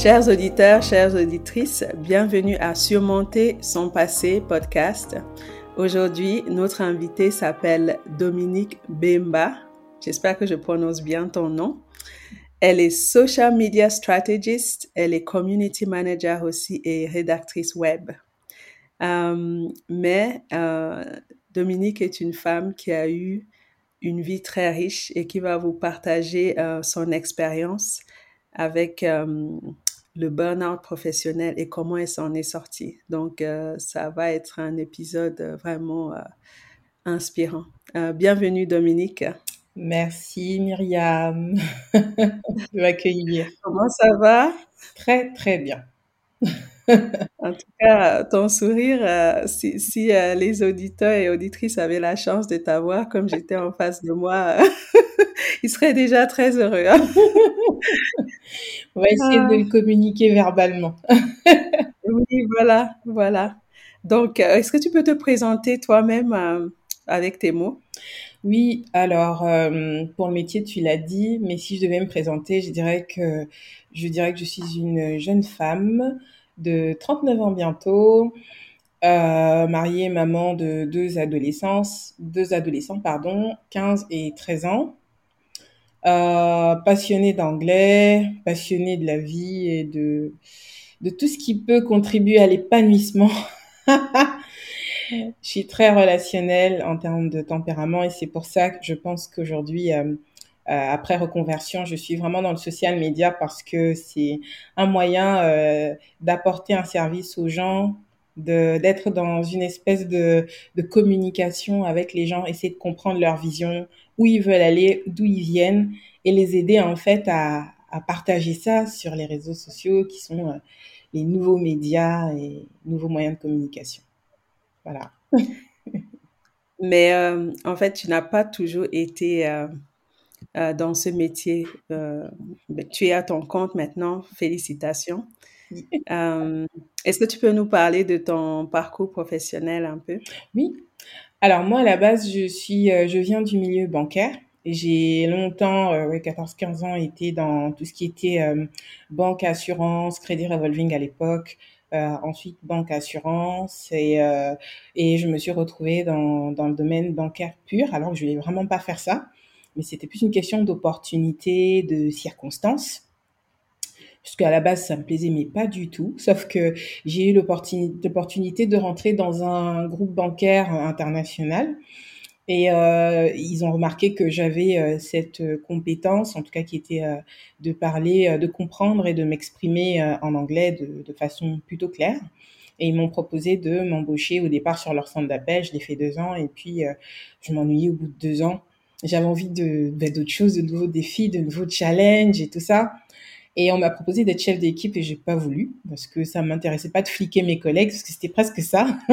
Chers auditeurs, chères auditrices, bienvenue à Surmonter son passé podcast. Aujourd'hui, notre invité s'appelle Dominique Bemba. J'espère que je prononce bien ton nom. Elle est social media strategist, elle est community manager aussi et rédactrice web. Euh, mais euh, Dominique est une femme qui a eu une vie très riche et qui va vous partager euh, son expérience avec le burn-out professionnel et comment elle s'en est sortie. Donc, euh, ça va être un épisode vraiment euh, inspirant. Euh, bienvenue, Dominique. Merci, Myriam, de m'accueillir. Comment ça va? Très, très bien. En tout cas, ton sourire, si, si les auditeurs et auditrices avaient la chance de t'avoir comme j'étais en face de moi, ils seraient déjà très heureux. Hein. On va essayer de ah. le communiquer verbalement. oui, voilà, voilà. Donc, euh, est-ce que tu peux te présenter toi-même euh, avec tes mots? Oui, alors euh, pour le métier, tu l'as dit, mais si je devais me présenter, je dirais que je dirais que je suis une jeune femme de 39 ans bientôt, mariée, maman de deux adolescents, deux adolescents pardon, 15 et 13 ans. Euh, passionnée d'anglais, passionnée de la vie et de, de tout ce qui peut contribuer à l'épanouissement. je suis très relationnelle en termes de tempérament et c'est pour ça que je pense qu'aujourd'hui, euh, euh, après reconversion, je suis vraiment dans le social media parce que c'est un moyen euh, d'apporter un service aux gens, d'être dans une espèce de, de communication avec les gens, essayer de comprendre leur vision, où ils veulent aller, d'où ils viennent, et les aider en fait à, à, partager ça sur les réseaux sociaux qui sont euh, les nouveaux médias et nouveaux moyens de communication. Voilà. Mais euh, en fait, tu n'as pas toujours été euh, euh dans ce métier. Euh, tu es à ton compte maintenant. Félicitations. Est-ce que tu peux nous parler de ton parcours professionnel un peu? Oui, alors moi, à la base, je suis, euh, je viens du milieu bancaire. J'ai longtemps, euh, 14-15 ans, été dans tout ce qui était euh, banque, assurance, crédit revolving à l'époque. Euh, ensuite, banque, assurance. Et, euh, et je me suis retrouvée dans, dans le domaine bancaire pur, alors que je voulais vraiment pas faire ça. Mais c'était plus une question d'opportunité, de circonstances puisqu'à la base ça me plaisait mais pas du tout. Sauf que j'ai eu l'opportunité de rentrer dans un groupe bancaire international et euh, ils ont remarqué que j'avais euh, cette compétence, en tout cas qui était euh, de parler, de comprendre et de m'exprimer en anglais de, de, façon plutôt claire. Et ils m'ont proposé de m'embaucher au départ sur leur centre d'appel. Je l'ai fait deux ans et puis je m'ennuyais au bout de deux ans. J'avais envie de ben, d'autres choses, de nouveaux défis, de nouveaux challenges et tout ça. Et on m'a proposé d'être chef d'équipe et j'ai pas voulu parce que ça m'intéressait pas de fliquer mes collègues parce que c'était presque ça.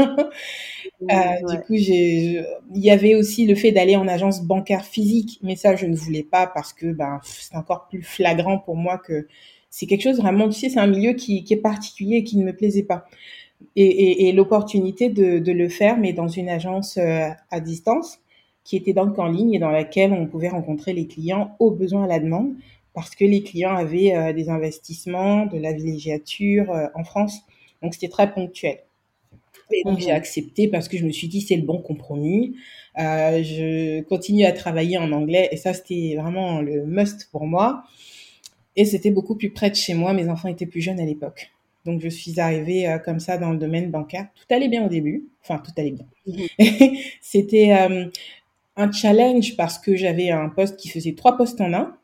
euh, Du coup, j'ai, il y avait aussi le fait d'aller en agence bancaire physique, mais ça je ne voulais pas parce que ben c'est encore plus flagrant pour moi que c'est quelque chose vraiment, tu sais, c'est un milieu qui, qui est particulier et qui ne me plaisait pas. Et, et, et l'opportunité de, de le faire, mais dans une agence euh, à distance, qui était donc en ligne et dans laquelle on pouvait rencontrer les clients au besoin à la demande parce que les clients avaient euh, des investissements, de la villégiature euh, en France. Donc, c'était très ponctuel. Et donc, j'ai mhm. accepté parce que je me suis dit, c'est le bon compromis. Euh, je continue à travailler en anglais et ça, c'était vraiment le must pour moi. Et c'était beaucoup plus près de chez moi. Mes enfants étaient plus jeunes à l'époque. Donc, je suis arrivée euh, comme ça dans le domaine bancaire. Tout allait bien au début. Enfin, tout allait bien. Mhm. c'était euh, un challenge parce que j'avais un poste qui faisait trois postes en un.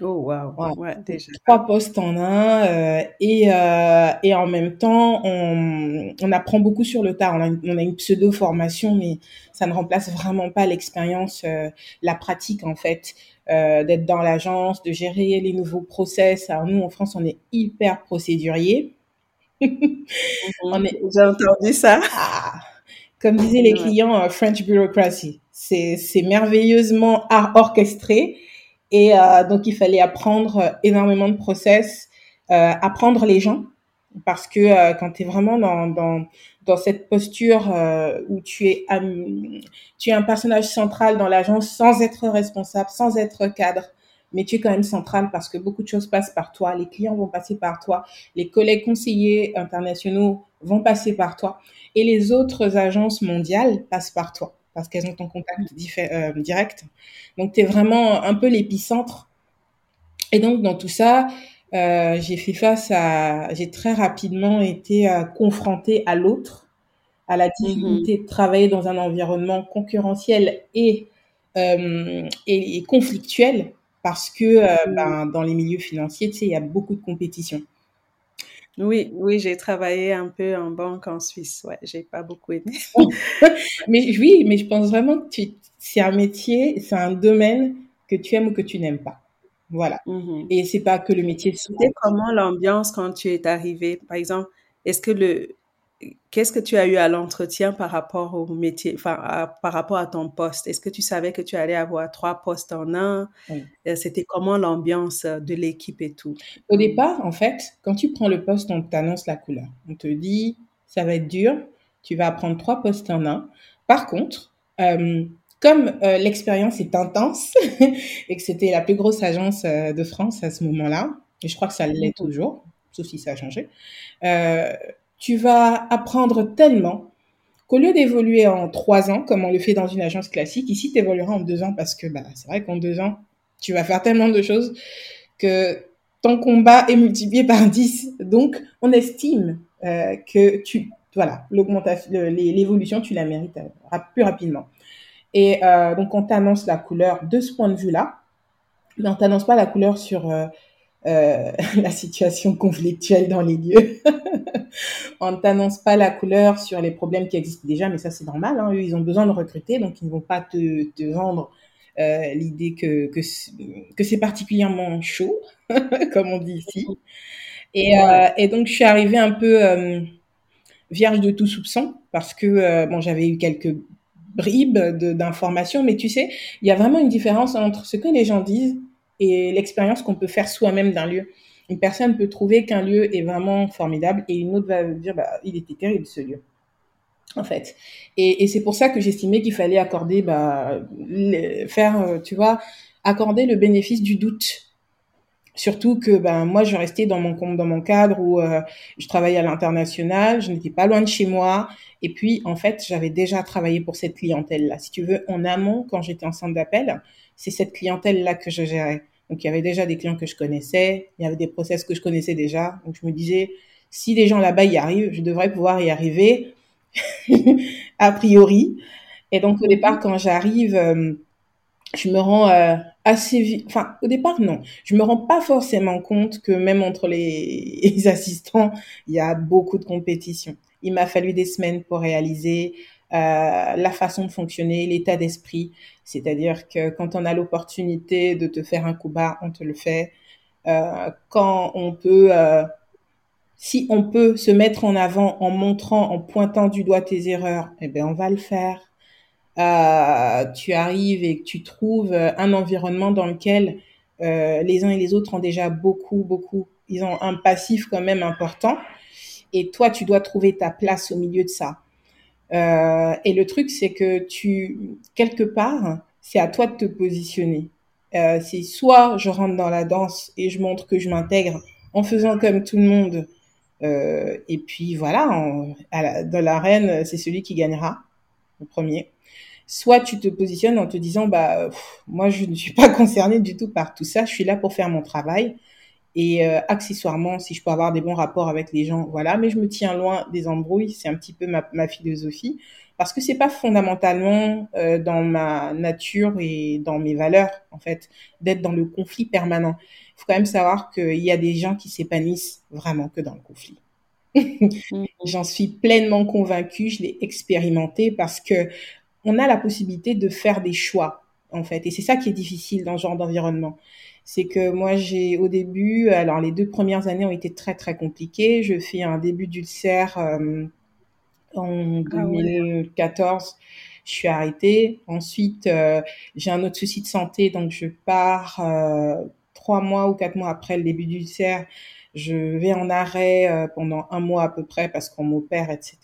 Oh, wow. Ouais, déjà. Trois postes en un. Euh, et, euh, et en même temps, on, on apprend beaucoup sur le tard. On a, une, on a une pseudo-formation, mais ça ne remplace vraiment pas l'expérience, euh, la pratique, en fait, euh, d'être dans l'agence, de gérer les nouveaux process. Alors, nous, en France, on est hyper procédurier. Mhm. est... J'ai entendu ça. Ah, comme disaient les clients, euh, French bureaucracy. C'est merveilleusement orchestré. Et euh, donc, il fallait apprendre énormément de process, euh, apprendre les gens, parce que euh, quand tu es vraiment dans, dans, dans cette posture euh, où tu es, tu es un personnage central dans l'agence sans être responsable, sans être cadre, mais tu es quand même central parce que beaucoup de choses passent par toi, les clients vont passer par toi, les collègues conseillers internationaux vont passer par toi et les autres agences mondiales passent par toi parce qu'elles ont ton contact euh, direct. Donc, tu es vraiment un peu l'épicentre. Et donc, dans tout ça, euh, j'ai fait face à, j'ai très rapidement été euh, confrontée à l'autre, à la difficulté de travailler dans un environnement concurrentiel et, euh, et, et conflictuel parce que euh, ben, dans les milieux financiers, tu sais, il y a beaucoup de compétition. Oui, oui, j'ai travaillé un peu en banque en Suisse. Ouais, j'ai pas beaucoup aimé. mais oui, mais je pense vraiment que c'est un métier, c'est un domaine que tu aimes ou que tu n'aimes pas. Voilà. Mm-hmm. Et c'est pas que le métier. C'était comment l'ambiance quand tu es arrivé Par exemple, est-ce que le qu'est-ce que tu as eu à l'entretien par rapport au métier, enfin, par rapport à ton poste? Est-ce que tu savais que tu allais avoir trois postes en un? Euh, c'était comment l'ambiance de l'équipe et tout? Au départ, en fait, quand tu prends le poste, on t'annonce la couleur. On te dit, ça va être dur, tu vas apprendre trois postes en un. Par contre, euh, comme euh, l'expérience est intense et que c'était la plus grosse agence de France à ce moment-là, et je crois que ça l'est mmh toujours, sauf si ça a changé, tu vas apprendre tellement qu'au lieu d'évoluer en trois ans, comme on le fait dans une agence classique, ici, tu évolueras en deux ans parce que bah, c'est vrai qu'en deux ans, tu vas faire tellement de choses que ton combat est multiplié par dix. Donc, on estime euh, que tu, voilà, l'évolution, tu la mérites euh, plus rapidement. Et euh, donc, on t'annonce la couleur de ce point de vue-là, mais on t'annonce pas la couleur sur la situation conflictuelle dans les lieux. on ne t'annonce pas la couleur sur les problèmes qui existent déjà, mais ça c'est normal. Hein. Eux, ils ont besoin de recruter, donc ils ne vont pas te, te vendre euh, l'idée que, que, que c'est particulièrement chaud, comme on dit ici. Et, euh, et, donc je suis arrivée un peu euh, vierge de tout soupçon, parce que euh, bon, j'avais eu quelques bribes d'informations, mais tu sais, il y a vraiment une différence entre ce que les gens disent et l'expérience qu'on peut faire soi-même d'un lieu. Une personne peut trouver qu'un lieu est vraiment formidable et une autre va dire bah, il était terrible ce lieu. En fait. Et, c'est pour ça que j'estimais qu'il fallait accorder, bah, faire, euh, tu vois, accorder le bénéfice du doute. Surtout que ben moi je restais dans mon dans mon cadre où euh, je travaillais à l'international, je n'étais pas loin de chez moi et puis en fait j'avais déjà travaillé pour cette clientèle là. Si tu veux en amont quand j'étais en centre d'appel, c'est cette clientèle là que je gérais. Donc, il y avait déjà des clients que je connaissais, il y avait des process que je connaissais déjà. Donc, je me disais, si des gens là-bas y arrivent, je devrais pouvoir y arriver, a priori. Et donc, au départ, quand j'arrive, euh, je me rends euh, assez vite, enfin, au départ, non, je me rends pas forcément compte que même entre les assistants, il y a beaucoup de compétition. Il m'a fallu des semaines pour réaliser euh, la façon de fonctionner, l'état d'esprit. C'est-à-dire que quand on a l'opportunité de te faire un coup bas, on te le fait. Euh, quand on peut, euh, si on peut se mettre en avant en montrant, en pointant du doigt tes erreurs, eh bien, on va le faire. tu arrives et tu trouves un environnement dans lequel les uns et les autres ont déjà beaucoup, beaucoup, ils ont un passif quand même important. Et toi, tu dois trouver ta place au milieu de ça. Euh, et le truc, c'est que tu, quelque part, c'est à toi de te positionner. Euh, c'est soit je rentre dans la danse et je montre que je m'intègre en faisant comme tout le monde. Euh, et puis voilà, en, la, dans l'arène, c'est celui qui gagnera, le premier. Soit tu te positionnes en te disant, bah, moi, je ne suis pas concerné du tout par tout ça. Je suis là pour faire mon travail. Et euh, accessoirement, si je peux avoir des bons rapports avec les gens, voilà. Mais je me tiens loin des embrouilles. C'est un petit peu ma, ma philosophie parce que c'est pas fondamentalement euh, dans ma nature et dans mes valeurs en fait d'être dans le conflit permanent. Il faut quand même savoir qu'il y a des gens qui s'épanouissent vraiment que dans le conflit. J'en suis pleinement convaincue, je l'ai expérimenté parce que on a la possibilité de faire des choix en fait, et c'est ça qui est difficile dans ce genre d'environnement c'est que moi j'ai au début, alors les deux premières années ont été très très compliquées. Je fais un début d'ulcère euh, en 2014. Ah je suis arrêtée. Ensuite, euh, j'ai un autre souci de santé, donc je pars euh, trois mois ou quatre mois après le début d'ulcère. Je vais en arrêt pendant un mois à peu près parce qu'on m'opère, etc.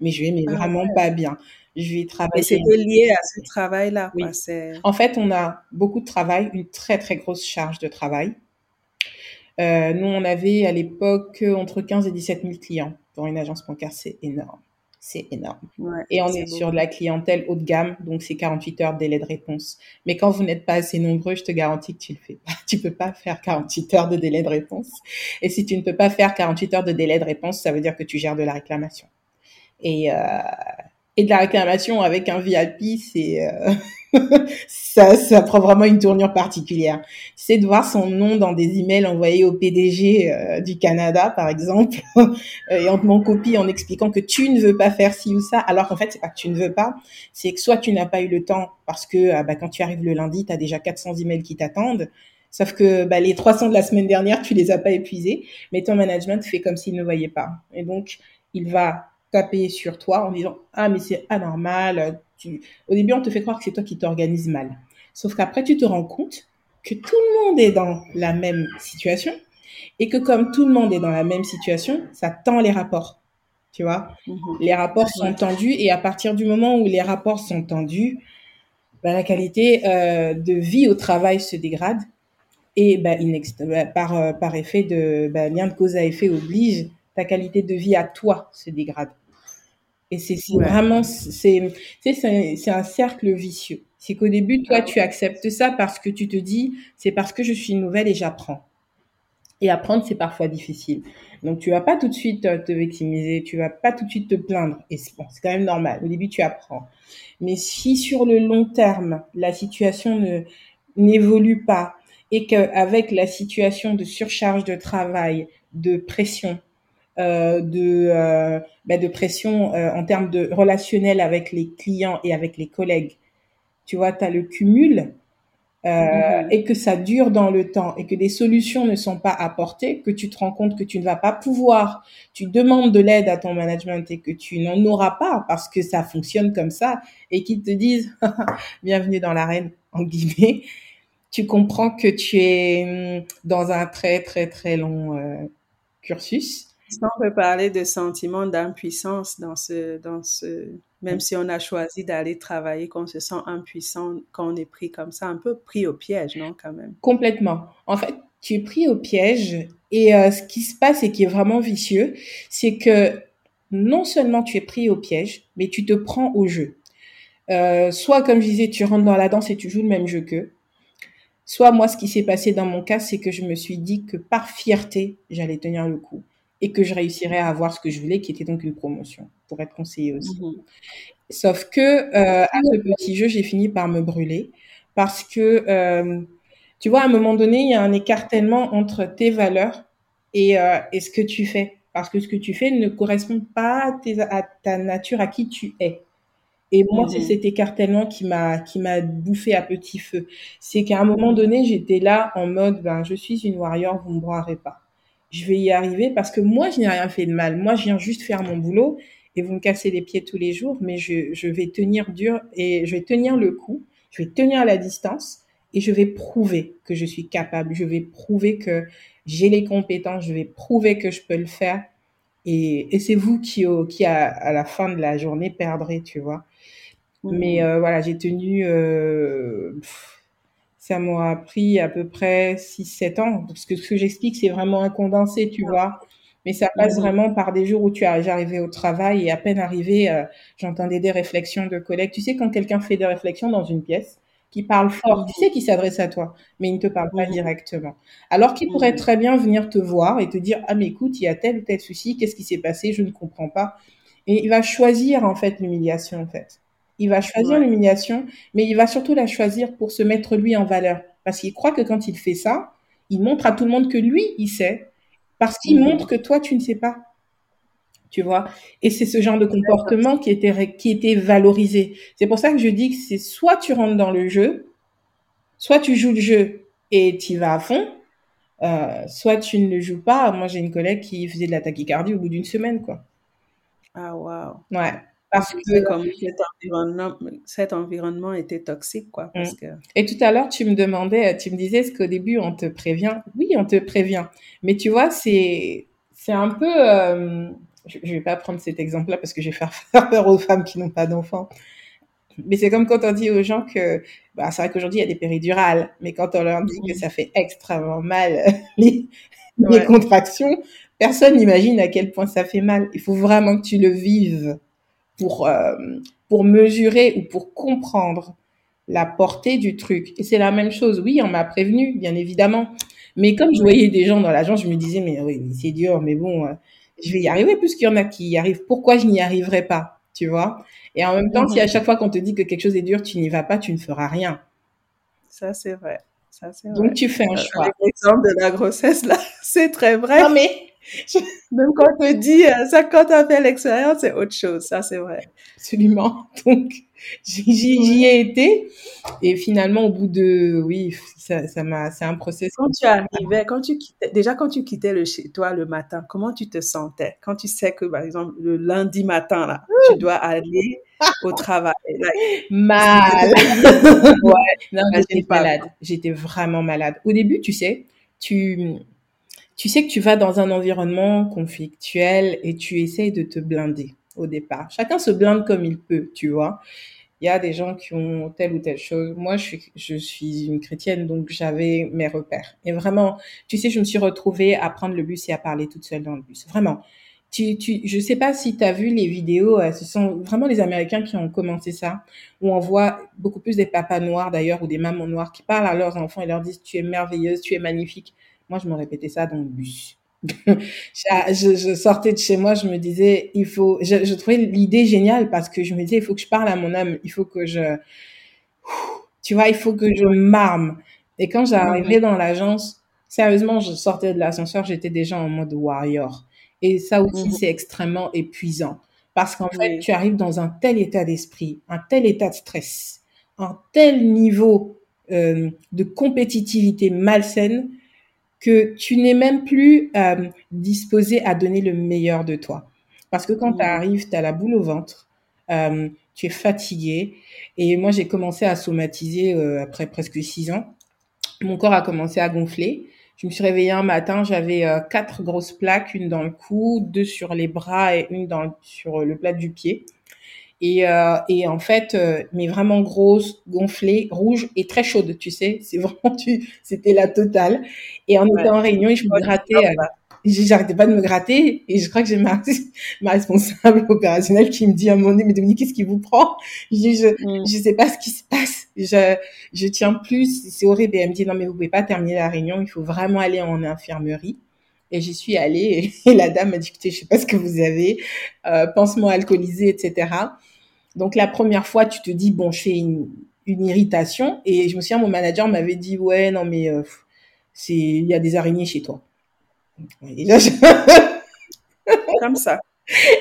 Mais je vais mais ah vraiment pas bien. Je vais travailler. Et c'était lié à ce travail-là. Oui. En fait, on a beaucoup de travail, une très très grosse charge de travail. Euh, nous, on avait à l'époque entre 15 et 17 000 clients pour une agence bancaire, c'est énorme. C'est énorme. et on est, sur de la clientèle haut de gamme, donc c'est 48 heures de délai de réponse. Mais quand vous n'êtes pas assez nombreux, je te garantis que tu le fais pas. Tu peux pas faire 48 heures de délai de réponse. Et si tu ne peux pas faire 48 heures de délai de réponse, ça veut dire que tu gères de la réclamation. Et, euh, et de la réclamation avec un VIP, c'est euh, ça, ça prend vraiment une tournure particulière. C'est de voir son nom dans des emails envoyés au PDG euh, du Canada, par exemple, et on te met en copie en expliquant que tu ne veux pas faire ci ou ça, alors qu'en fait, c'est pas que tu ne veux pas, c'est que soit tu n'as pas eu le temps parce que ah bah, quand tu arrives le lundi, tu as déjà 400 emails qui t'attendent, Sauf que bah, les 300 de la semaine dernière, tu les as pas épuisés, mais ton management fait comme s'il ne voyait pas. Et donc, il va taper sur toi en disant ah mais c'est anormal. Tu... Au début on te fait croire que c'est toi qui t'organises mal. Sauf qu'après tu te rends compte que tout le monde est dans la même situation et que comme tout le monde est dans la même situation, ça tend les rapports. Tu vois, mhm. les rapports sont tendus et à partir du moment où les rapports sont tendus, bah, la qualité euh, de vie au travail se dégrade et bah, bah par, euh, par effet de bah, lien de cause à effet oblige, ta qualité de vie à toi se dégrade. Et c'est vraiment, c'est c'est un cercle vicieux. C'est qu'au début, toi, tu acceptes ça parce que tu te dis, c'est parce que je suis nouvelle et j'apprends. Et apprendre, c'est parfois difficile. Donc, tu vas pas tout de suite te victimiser, tu vas pas tout de suite te plaindre. Et c'est bon, quand même normal. Au début, tu apprends. Mais si sur le long terme, la situation ne n'évolue pas et qu'avec la situation de surcharge de travail, de pression, euh, de, euh, bah, de pression euh, en termes de relationnel avec les clients et avec les collègues. Tu vois, tu as le cumul mm-hmm. et que ça dure dans le temps et que des solutions ne sont pas apportées, que tu te rends compte que tu ne vas pas pouvoir, tu demandes de l'aide à ton management et que tu n'en auras pas parce que ça fonctionne comme ça et qu'ils te disent bienvenue dans l'arène en guillemets, tu comprends que tu es hum, dans un très très très long cursus on peut parler de sentiment d'impuissance dans ce, même si on a choisi d'aller travailler, qu'on se sent impuissant, qu'on est pris comme ça, un peu pris au piège, non, quand même? Complètement. En fait, tu es pris au piège et euh, ce qui se passe et qui est vraiment vicieux, c'est que non seulement tu es pris au piège, mais tu te prends au jeu. Euh, soit, comme je disais, tu rentres dans la danse et tu joues le même jeu qu'eux. Soit moi, ce qui s'est passé dans mon cas, c'est que je me suis dit que par fierté, j'allais tenir le coup et que je réussirais à avoir ce que je voulais, qui était donc une promotion, pour être conseillée aussi. Mhm. Sauf que euh, à ce petit jeu, j'ai fini par me brûler parce que, euh, tu vois, à un moment donné, il y a un écartèlement entre tes valeurs et, euh, et ce que tu fais. Parce que ce que tu fais ne correspond pas à, tes, à ta nature, à qui tu es. Et moi, c'est cet écartèlement qui m'a qui m'a bouffé à petit feu. C'est qu'à un moment donné, j'étais là en mode, ben, je suis une warrior, vous me broierez pas je vais y arriver parce que moi, je n'ai rien fait de mal. Moi, je viens juste faire mon boulot et vous me cassez les pieds tous les jours, mais je, je vais tenir dur et je vais tenir le coup, je vais tenir la distance et je vais prouver que je suis capable, je vais prouver que j'ai les compétences, je vais prouver que je peux le faire. Et, et c'est vous qui, qui à, à, la fin de la journée, perdrez, tu vois. Mmh. Mais euh, voilà, j'ai tenu... Euh, ça m'a pris à peu près 6-7 ans. Parce que ce que j'explique, c'est vraiment un condensé, tu vois. Mais ça passe vraiment par des jours où tu es j'arrivais au travail et à peine arrivé, euh, j'entendais des réflexions de collègues. Tu sais, quand quelqu'un fait des réflexions dans une pièce, qui parle fort, tu sais qu'il s'adresse à toi, mais il ne te parle pas directement. Alors qu'il pourrait très bien venir te voir et te dire, ah mais écoute, il y a tel ou tel souci, qu'est-ce qui s'est passé, je ne comprends pas. Et il va choisir en fait l'humiliation en fait. Il va choisir l'humiliation, mais il va surtout la choisir pour se mettre lui en valeur. Parce qu'il croit que quand il fait ça, il montre à tout le monde que lui, il sait. Parce qu'il mhm. montre que toi, tu ne sais pas. Tu vois? Et c'est ce genre de comportement qui était, qui était valorisé. C'est pour ça que je dis que c'est soit tu rentres dans le jeu, soit tu joues le jeu et tu vas à fond, euh, soit tu ne le joues pas. Moi, j'ai une collègue qui faisait de la tachycardie au bout d'une semaine, quoi. Ah, wow. Ouais. Parce que comme cet environnement, cet environnement était toxique, quoi. Parce mm. que... Et tout à l'heure, tu me demandais, tu me disais, est-ce qu'au début, on te prévient Oui, on te prévient. Mais tu vois, c'est, c'est un peu, euh, je, ne vais pas prendre cet exemple-là parce que je vais faire, faire peur aux femmes qui n'ont pas d'enfants. Mais c'est comme quand on dit aux gens que, bah, c'est vrai qu'aujourd'hui il y a des péridurales, mais quand on leur dit que ça fait extrêmement mal les, les contractions, personne n'imagine à quel point ça fait mal. Il faut vraiment que tu le vives pour, euh, pour mesurer ou pour comprendre la portée du truc. Et c'est la même chose. Oui, on m'a prévenu, bien évidemment. Mais comme je voyais des gens dans l'agence, je me disais, mais oui, c'est dur, mais bon, euh, je vais y arriver puisqu'il y en a qui y arrivent. Pourquoi je n'y arriverai pas, tu vois? Et en même temps, si à chaque fois qu'on te dit que quelque chose est dur, tu n'y vas pas, tu ne feras rien. Ça, c'est vrai. Ça, Donc, tu fais un euh, choix. L'exemple de la grossesse, là, c'est très vrai. Non, mais Même quand on te dit euh, ça, quand tu as fait l'expérience, c'est autre chose. Ça, c'est vrai. Absolument. Donc, j'y ai été. Et finalement, au bout de, oui, ça, ça m'a, c'est un processus. Quand tu arrivais, quand tu quittais, déjà quand tu quittais le chez toi le matin, comment tu te sentais? Quand tu sais que, par exemple, le lundi matin, là, tu dois aller au travail. Mal. ouais. Non, j'étais malade. J'étais vraiment malade. Au début, tu sais, tu, tu sais que tu vas dans un environnement conflictuel et tu essayes de te blinder au départ. Chacun se blinde comme il peut, tu vois. Il y a des gens qui ont telle ou telle chose. Moi, je suis, une chrétienne, donc j'avais mes repères. Et vraiment, tu sais, je me suis retrouvée à prendre le bus et à parler toute seule dans le bus. Vraiment. Tu, tu, je sais pas si tu as vu les vidéos, euh, ce sont vraiment les Américains qui ont commencé ça, où on voit beaucoup plus des papas noirs d'ailleurs ou des mamans noires qui parlent à leurs enfants et leur disent tu es merveilleuse, tu es magnifique. Moi, je me répétais ça dans le bus. je, sortais de chez moi, je me disais, il faut, je, trouvais l'idée géniale parce que je me disais, il faut que je parle à mon âme, il faut que je, tu vois, il faut que je m'arme. Et quand j'arrivais dans l'agence, sérieusement, je sortais de l'ascenseur, j'étais déjà en mode warrior. Et ça aussi, mhm. c'est extrêmement épuisant parce qu'en fait, tu arrives dans un tel état d'esprit, un tel état de stress, un tel niveau euh, de compétitivité malsaine que tu n'es même plus euh, disposé à donner le meilleur de toi. Parce que quand tu arrives, tu as la boule au ventre, euh, tu es fatigué. Et moi, j'ai commencé à somatiser euh, après presque six ans. Mon corps a commencé à gonfler. Je me suis réveillée un matin, j'avais quatre grosses plaques, une dans le cou, deux sur les bras et une dans, sur le plat du pied. Et, euh, et en fait, euh, mais vraiment grosse, gonflée, rouge et très chaude, tu sais. C'est vraiment, tu, c'était la totale. Et on était en réunion et je me grattais. Euh, j'arrêtais pas de me gratter et je crois que j'ai ma, ma responsable opérationnelle qui me dit à un moment donné, mais Dominique, qu'est-ce qui vous prend? Je dis, je, mm. je sais pas ce qui se passe. Je, je tiens plus. C'est horrible. Et elle me dit, non, mais vous pouvez pas terminer la réunion. Il faut vraiment aller en infirmerie. Et j'y suis allée et, la dame m'a dit, écoutez, je sais pas ce que vous avez, euh, pansement alcoolisé, etc. Donc la première fois, tu te dis bon, je fais une, irritation et je me souviens mon manager m'avait dit ouais non mais euh, c'est il y a des araignées chez toi. Comme ça.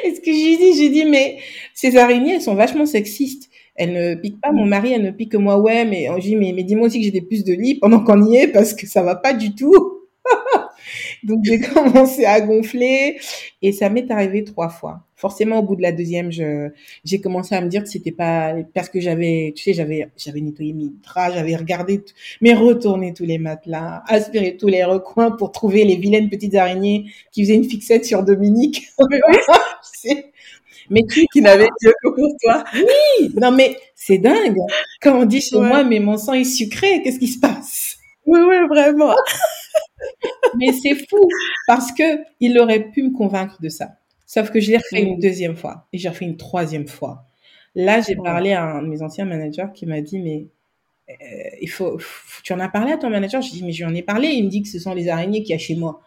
Et ce que j'ai dit, j'ai dit mais ces araignées elles sont vachement sexistes. Elles ne piquent pas mon mari, elles ne piquent que moi ouais mais je dis mais, mais dis-moi aussi que j'ai des puces de lit pendant qu'on y est parce que ça va pas du tout. Donc j'ai commencé à gonfler et ça m'est arrivé trois fois. Forcément, au bout de la deuxième, je j'ai commencé à me dire que c'était pas parce que j'avais, tu sais, j'avais j'avais nettoyé mes draps, j'avais regardé, mais retourné tous les matelas, aspiré tous les recoins pour trouver les vilaines petites araignées qui faisaient une fixette sur Dominique. mais tu qui n'avait que pour toi. Oui, non mais c'est dingue. Quand on dit chez moi, mais mon sang est sucré, qu'est-ce qui se passe? Oui, oui, vraiment. Mais c'est fou parce que il aurait pu me convaincre de ça. Sauf que je l'ai refait une deuxième fois et j'ai refait une troisième fois. Là, j'ai parlé à un de mes anciens managers qui m'a dit mais euh, il faut, tu en as parlé à ton manager? J'ai dit mais je lui en ai parlé. Il me dit que ce sont les araignées qu'il y a chez moi.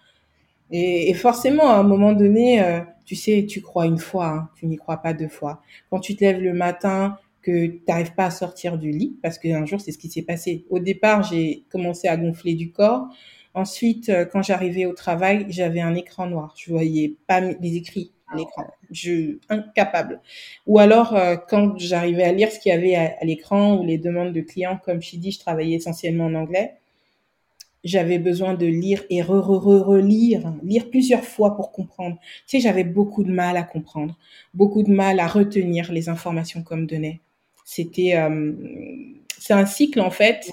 Et, forcément, à un moment donné, euh, tu sais, tu crois une fois, hein, tu n'y crois pas deux fois. Quand tu te lèves le matin, que tu n'arrives pas à sortir du lit, parce qu'un jour, c'est ce qui s'est passé. Au départ, j'ai commencé à gonfler du corps. Ensuite, euh, quand j'arrivais au travail, j'avais un écran noir. Je voyais pas les écrits l'écran. Je incapable. Ou alors, euh, quand j'arrivais à lire ce qu'il y avait à, l'écran ou les demandes de clients, comme je dis, je travaillais essentiellement en anglais. J'avais besoin de lire et re, re, re, relire, lire plusieurs fois pour comprendre. Tu sais, j'avais beaucoup de mal à comprendre, beaucoup de mal à retenir les informations qu'on me donnait. C'était, euh, c'est un cycle en fait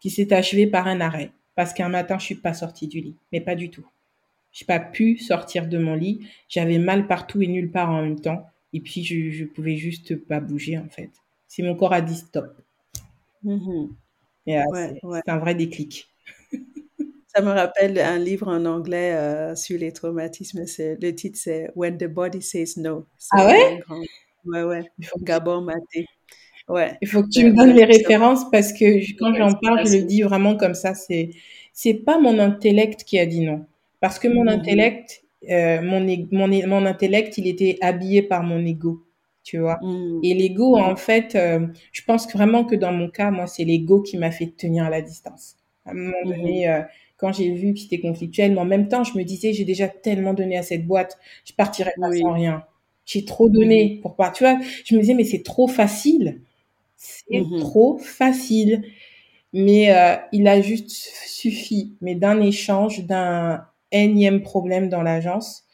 qui s'est achevé par un arrêt parce qu'un matin, je suis pas sortie du lit, mais pas du tout. J'ai pas pu sortir de mon lit. J'avais mal partout et nulle part en même temps. Et puis, je, je pouvais juste pas bouger, en fait. C'est mon corps a dit stop. Mhm. Euh, Ouais, c'est ouais. un vrai déclic. Ça me rappelle un livre en anglais euh, sur les traumatismes. Le titre, c'est When the Body Says No. Ah ouais? grand. Ouais, ouais. Il faut que tu, Gabor Maté. Ouais. il faut que tu C'est me donnes les références parce que quand j'en parle, je le dis vraiment comme ça. C'est, c'est pas mon intellect qui a dit non. Parce que mon Mhm. intellect, euh, mon, mon, mon intellect, il était habillé par mon ego, tu vois. Mhm. Et l'ego, Mhm. en fait, euh, je pense vraiment que dans mon cas, moi, c'est l'ego qui m'a fait tenir à la distance. À un moment donné, euh, quand j'ai vu que c'était conflictuel, mais en même temps, je me disais, j'ai déjà tellement donné à cette boîte, je partirai pas Oui. sans rien. J'ai trop donné pour pas, tu vois. Je me disais, mais c'est trop facile. C'est trop facile. Mais euh, il a juste suffi, mais d'un échange, d'un énième problème dans l'agence,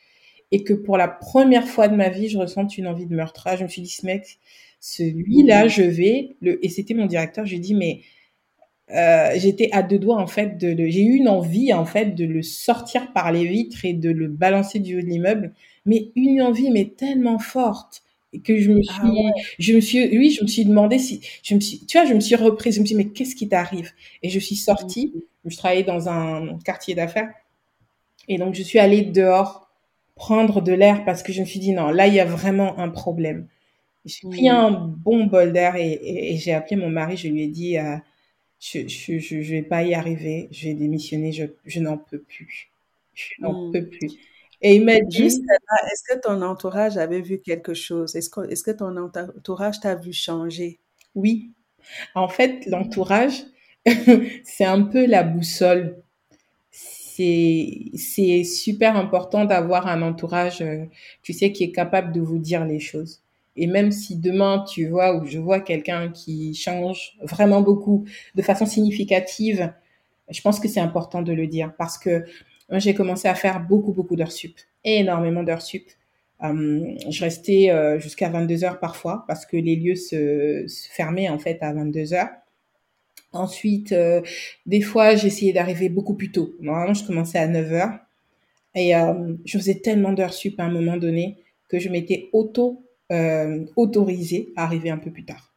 et que pour la première fois de ma vie, je ressente une envie de meurtre. Ah, je me suis dit, ce mec, celui-là, Mhm. je vais, le, et c'était mon directeur, je lui ai dit, mais euh, j'étais à deux doigts, en fait, de le, j'ai eu une envie, en fait, de le sortir par les vitres et de le balancer du haut de l'immeuble, mais une envie, mais tellement forte, que je me Ah suis, ouais. je me suis, oui, je me suis demandé si, je me suis, tu vois, je me suis reprise, je me suis dit, mais qu'est-ce qui t'arrive? Et je suis sortie, Mhm. je travaillais dans un quartier d'affaires, et donc je suis allée dehors prendre de l'air parce que je me suis dit, non, là, il y a vraiment un problème. J'ai pris Mhm. un bon bol d'air et, et- et j'ai appelé mon mari, je lui ai dit, euh, je, je, je, je vais pas y arriver, je vais démissionner, je, je n'en peux plus. Je n'en Mhm. peux plus. Et il m'a Juste dit, là, est-ce que ton entourage avait vu quelque chose? Est-ce que, est-ce que ton entourage t'a vu changer? oui. En fait, l'entourage, c'est un peu la boussole. C'est, super important d'avoir un entourage, euh, tu sais, qui est capable de vous dire les choses. Et même si demain, tu vois, ou je vois quelqu'un qui change vraiment beaucoup de façon significative, je pense que c'est important de le dire parce que moi, j'ai commencé à faire beaucoup, beaucoup d'heures sup, énormément d'heures sup. Euh, je restais euh, jusqu'à 22 heures parfois parce que les lieux se, se fermaient en fait à 22 heures. Ensuite, euh, des fois, j'essayais d'arriver beaucoup plus tôt. Normalement, je commençais à 9 heures et euh, je faisais tellement d'heures sup à un moment donné que je m'étais auto euh, autorisée à arriver un peu plus tard.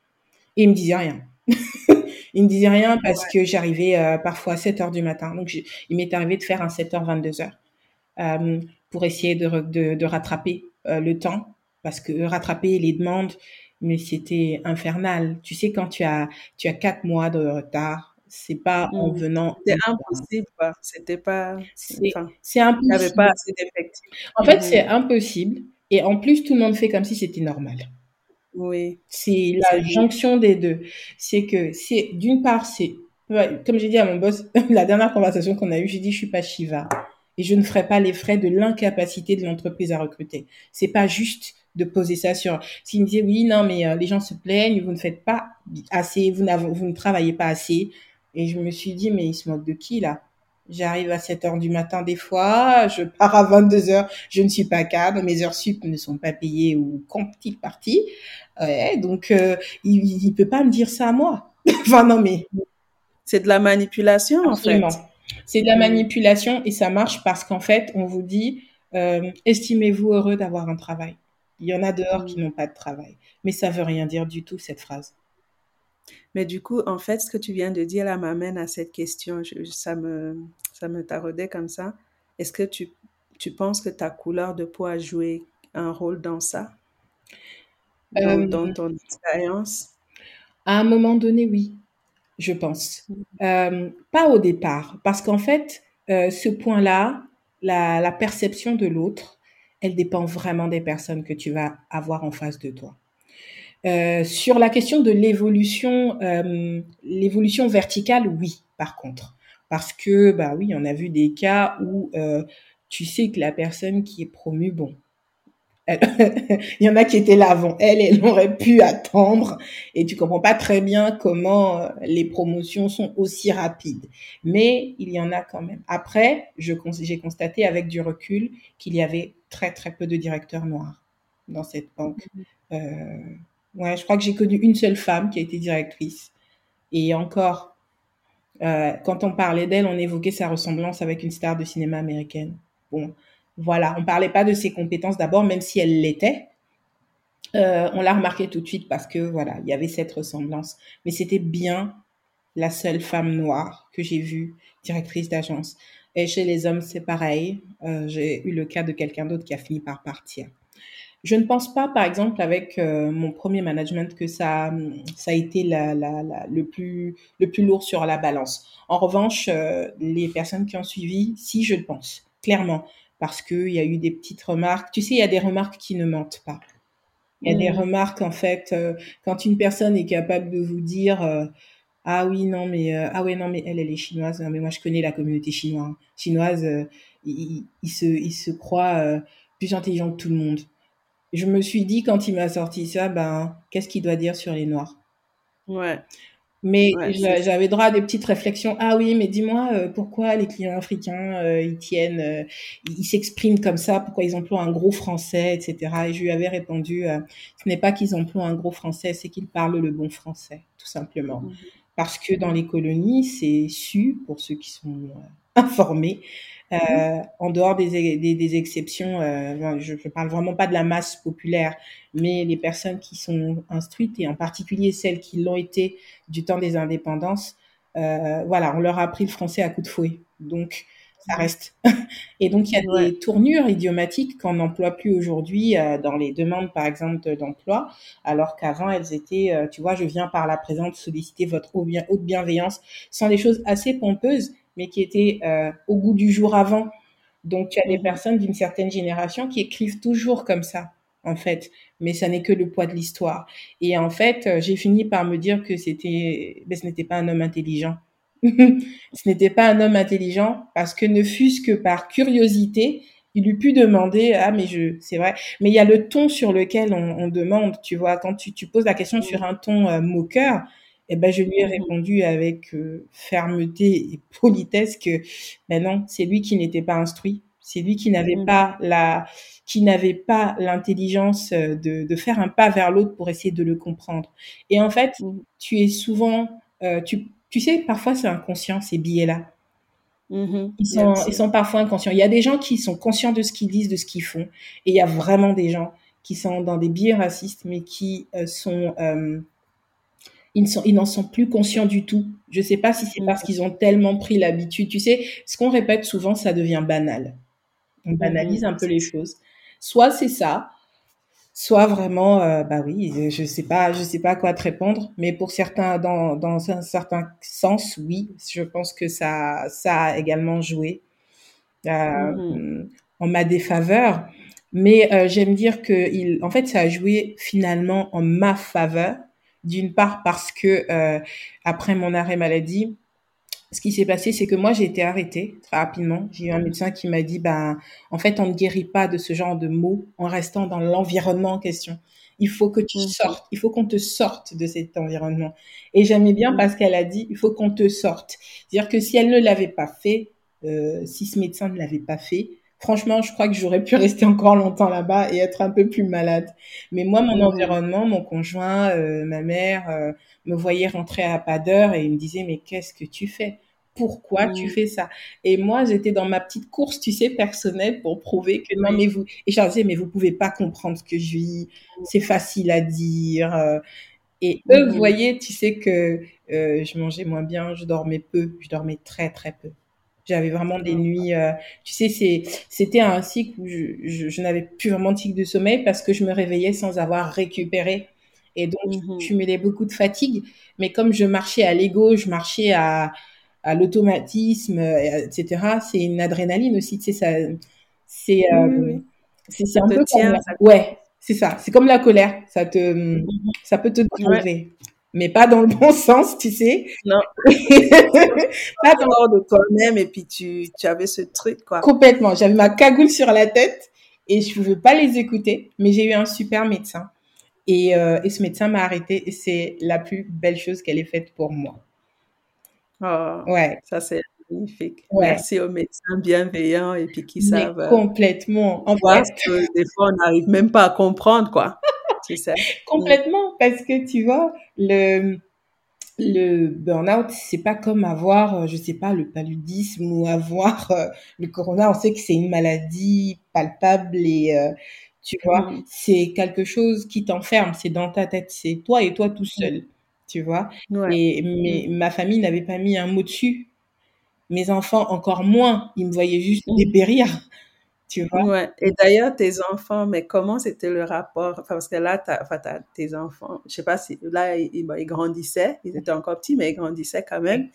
Et il me disait rien. il me disait rien parce que j'arrivais euh, parfois à 7 heures du matin. Donc, il m'est arrivé de faire un 7 heures, 22 heures pour essayer de, de, rattraper le temps parce que rattraper les demandes, mais c'était infernal. Tu sais, quand tu as, tu as quatre mois de retard, c'est pas en Mhm. venant en impossible. C'était pas, c'est enfin, c'est avait pas impossible. assez d'effectifs. En fait, c'est Mhm. impossible. Et en plus, tout le monde fait comme si c'était normal. Oui, C'est la c'est jonction des deux. C'est que, c'est, d'une part, c'est, comme j'ai dit à mon boss, la dernière conversation qu'on a eue, j'ai dit, je suis pas Shiva. Et je ne ferai pas les frais de l'incapacité de l'entreprise à recruter. C'est pas juste de poser ça sur, s'il me disait, oui, non, mais euh, les gens se plaignent, vous ne faites pas assez, vous, n'avez- vous ne travaillez pas assez. Et je me suis dit, mais il se moque de qui, là? J'arrive à 7 heures du matin des fois, je pars à 22 heures, je ne suis pas cadre, mes heures sup ne sont pas payées ou quand-il parti? Ouais, donc euh, il, il peut pas me dire ça à moi. enfin non mais C'est de la manipulation, en fait. C'est de la manipulation et ça marche parce qu'en fait on vous dit euh, estimez-vous heureux d'avoir un travail. Il y en a dehors qui Mhm. n'ont pas de travail, mais ça veut rien dire du tout cette phrase. Mais du coup, en fait, ce que tu viens de dire là m'amène à cette question. Je- ça me, ça me taraudait comme ça. Est-ce que tu, tu penses que ta couleur de peau a joué un rôle dans ça, dans, Euh, dans ton expérience? à un moment donné, oui, je pense. Mhm. Euh, pas au départ, parce qu'en fait, euh, ce point-là, la, la perception de l'autre, elle dépend vraiment des personnes que tu vas avoir en face de toi. Euh, sur la question de l'évolution, euh, l'évolution verticale, oui, par contre, parce que bah oui, on a vu des cas où euh, tu sais que la personne qui est promue, bon, il y en a qui étaient là avant elle, elle aurait pu attendre, et tu comprends pas très bien comment euh, les promotions sont aussi rapides, mais il y en a quand même. Après, je j'ai constaté avec du recul qu'il y avait très très peu de directeurs noirs dans cette banque. Euh, Ouais, je crois que j'ai connu une seule femme qui a été directrice. Et encore, euh, quand on parlait d'elle, on évoquait sa ressemblance avec une star de cinéma américaine. bon, voilà, on parlait pas de ses compétences d'abord, même si elle l'était. Euh, on l'a remarqué tout de suite parce que voilà, il y avait cette ressemblance. Mais c'était bien la seule femme noire que j'ai vue directrice d'agence. Et chez les hommes, c'est pareil. Euh, j'ai eu le cas de quelqu'un d'autre qui a fini par partir. Je ne pense pas, par exemple, avec euh, mon premier management, que ça, ça a été le, plus, le plus lourd sur la balance. En revanche, les personnes qui ont suivi, si je le pense, clairement, parce qu'il y a eu des petites remarques. Tu sais, il y a des remarques qui ne mentent pas. Il y a des mm. remarques, en fait, euh, quand une personne est capable de vous dire euh, Ah oui, non, mais euh, ah ouais, non, mais elle, elle est chinoise. mais moi, je connais la communauté chinoise. Chinoise, il, se, il se croit plus intelligent que tout le monde. Je me suis dit, quand il m'a sorti ça, ben, qu'est-ce qu'il doit dire sur les Noirs? Ouais. Mais j'avais droit à des petites réflexions. Ah oui, mais dis-moi euh, pourquoi les clients africains euh, ils tiennent, euh, ils s'expriment comme ça, pourquoi ils emploient un gros français, etc. Et je lui avais répondu, ce n'est pas qu'ils emploient un gros français, c'est qu'ils parlent le bon français, tout simplement. Mhm. Parce que dans les colonies, c'est su pour ceux qui sont informés euh, en dehors des, des, des exceptions, euh, je ne parle vraiment pas de la masse populaire, mais les personnes qui sont instruites, et en particulier celles qui l'ont été du temps des indépendances, euh, voilà, on leur a appris le français à coups de fouet. Donc, ça reste. Et donc, il y a des tournures idiomatiques qu'on n'emploie plus aujourd'hui euh, dans les demandes, par exemple, d'emploi, alors qu'avant, elles étaient, euh, tu vois, je viens par la présente solliciter votre haute bienveillance. Ce sont des choses assez pompeuses, mais qui étaient euh, au goût du jour avant. Donc, tu as des mhm. personnes d'une certaine génération qui écrivent toujours comme ça, en fait, mais ça n'est que le poids de l'histoire. Et en fait, euh, j'ai fini par me dire que c'était, ben, ce n'était pas un homme intelligent. ce n'était pas un homme intelligent parce que ne fût-ce que par curiosité, il eût pu demander ah mais je c'est vrai mais il y a le ton sur lequel on, demande tu vois quand tu, tu poses la question sur un ton euh, moqueur eh ben, je lui ai mmh répondu avec euh, fermeté et politesse que ben non, c'est lui qui n'était pas instruit, c'est lui qui n'avait mmh pas la, qui n'avait pas l'intelligence euh, de, de, faire un pas vers l'autre pour essayer de le comprendre. Et en fait, mmh tu es souvent, euh, tu, tu sais, parfois c'est inconscient ces billets-là. Ils, sont, ils sont parfois inconscients. Il y a des gens qui sont conscients de ce qu'ils disent, de ce qu'ils font, et il y a vraiment des gens qui sont dans des biais racistes, mais qui sont ils n'en sont, plus conscients du tout. Je ne sais pas si c'est parce qu'ils ont tellement pris l'habitude. Tu sais, ce qu'on répète souvent, ça devient banal. On mm-hmm. banalise un peu les choses. Soit c'est ça, soit vraiment, euh, bah oui, je sais pas, je sais pas à quoi te répondre. Mais pour certains, dans, dans un certain sens, oui, je pense que ça, ça a également joué euh, mm-hmm. en ma défaveur. Mais euh, j'aime dire que, il, en fait, ça a joué finalement en ma faveur d'une part parce que euh, après mon arrêt maladie, ce qui s'est passé, c'est que moi j'ai été arrêtée très rapidement. J'ai eu un médecin qui m'a dit, ben, en fait, on ne guérit pas de ce genre de mots en restant dans l'environnement en question. Il faut que tu sortes, il faut qu'on te sorte de cet environnement. Et j'aimais bien parce qu'elle a dit, il faut qu'on te sorte. C'est-à-dire que si elle ne l'avait pas fait, euh, si ce médecin ne l'avait pas fait, franchement, je crois que j'aurais pu rester encore longtemps là-bas et être un peu plus malade. Mais moi, mon environnement, mon conjoint, euh, ma mère euh, me voyait rentrer à pas d'heure et il me disait mais qu'est-ce que tu fais? Pourquoi tu fais ça? Et moi, j'étais dans ma petite course, tu sais, personnelle pour prouver que non, mais vous... Et je disais, mais vous pouvez pas comprendre ce que je vis, c'est facile à dire. Euh. Et eux, voyez, tu sais que je mangeais moins bien, je dormais peu, je dormais très, très peu. J'avais vraiment des nuits, euh, tu sais, c'était un cycle où je, je, je n'avais plus vraiment de cycle de sommeil parce que je me réveillais sans avoir récupéré. Et donc, je mhm. cumulais beaucoup de fatigue. Mais comme je marchais à l'ego, je marchais à, à l'automatisme, etc., c'est une adrénaline aussi, tu sais, ça, c'est, euh, c'est, un peu comme ouais, c'est ça. C'est comme la colère. Ça te, mhm. ça peut te driver mais pas dans le bon sens, tu sais. Non. pas dans de toi-même et puis tu, tu avais ce truc, quoi. Complètement. J'avais ma cagoule sur la tête et je pouvais pas les écouter, mais j'ai eu un super médecin. Et, euh, et ce médecin m'a arrêté et c'est la plus belle chose qu'elle ait faite pour moi. Oh, ouais. Ça, c'est magnifique. Merci aux médecins bienveillants et puis qui savent. Euh, complètement. En fait, des fois, on n'arrive même pas à comprendre, quoi. Complètement, parce que tu vois, le, le burn-out, c'est pas comme avoir, euh, je sais pas, le paludisme ou avoir euh, le corona. On sait que c'est une maladie palpable et euh, tu vois, mm. c'est quelque chose qui t'enferme. C'est dans ta tête. C'est toi et toi tout seul, tu vois. Et mais, mm. ma famille n'avait pas mis un mot dessus. Mes enfants encore moins. Ils me voyaient juste mm. dépérir. Tu vois? Ouais. Et d'ailleurs, tes enfants, mais comment c'était le rapport? parce que là, t'as, enfin, tes enfants, je sais pas si, là, ils, ils, grandissaient, ils étaient encore petits, mais ils grandissaient quand même.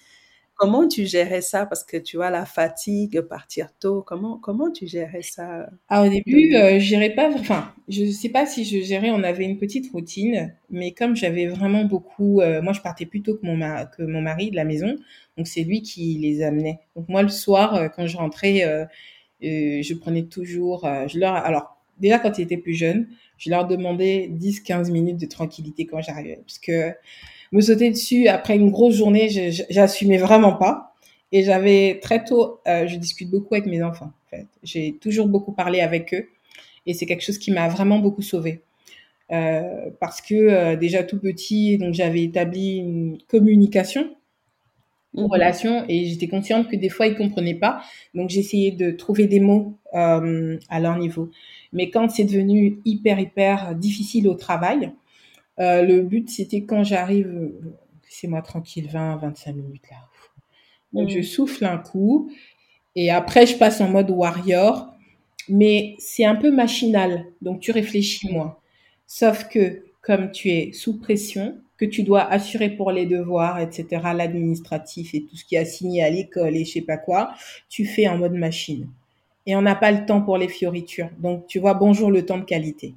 Comment tu gérais ça? Parce que tu vois, la fatigue, partir tôt, comment, comment tu gérais ça? Ah, au début, euh, je gérais pas, enfin, je sais pas si je gérais, on avait une petite routine, mais comme j'avais vraiment beaucoup, euh, moi, je partais plus tôt que mon, que mon mari de la maison, donc c'est lui qui les amenait. Donc moi, le soir, euh, quand je rentrais, je prenais toujours, euh, je leur, alors, déjà quand ils étaient plus jeunes, je leur demandais 10-15 minutes de tranquillité quand j'arrivais. Parce que me sauter dessus après une grosse journée, j'assumais vraiment pas. Et j'avais très tôt, euh, je discute beaucoup avec mes enfants. En fait. J'ai toujours beaucoup parlé avec eux. Et c'est quelque chose qui m'a vraiment beaucoup sauvée. Euh, parce que euh, déjà tout petit, donc j'avais établi une communication une mhm. relation et j'étais consciente que des fois ils comprenaient pas. Donc j'essayais de trouver des mots euh, à leur niveau. Mais quand c'est devenu hyper hyper difficile au travail euh, le but c'était quand j'arrive c'est moi tranquille 20 25 minutes là. Donc je mhm. souffle un coup et après je passe en mode warrior. Mais c'est un peu machinal. Donc tu réfléchis moins. Sauf que comme tu es sous pression que tu dois assurer pour les devoirs, etc., l'administratif et tout ce qui est assigné à l'école et je sais pas quoi, tu fais en mode machine. Et on n'a pas le temps pour les fioritures. Donc, tu vois, bonjour le temps de qualité.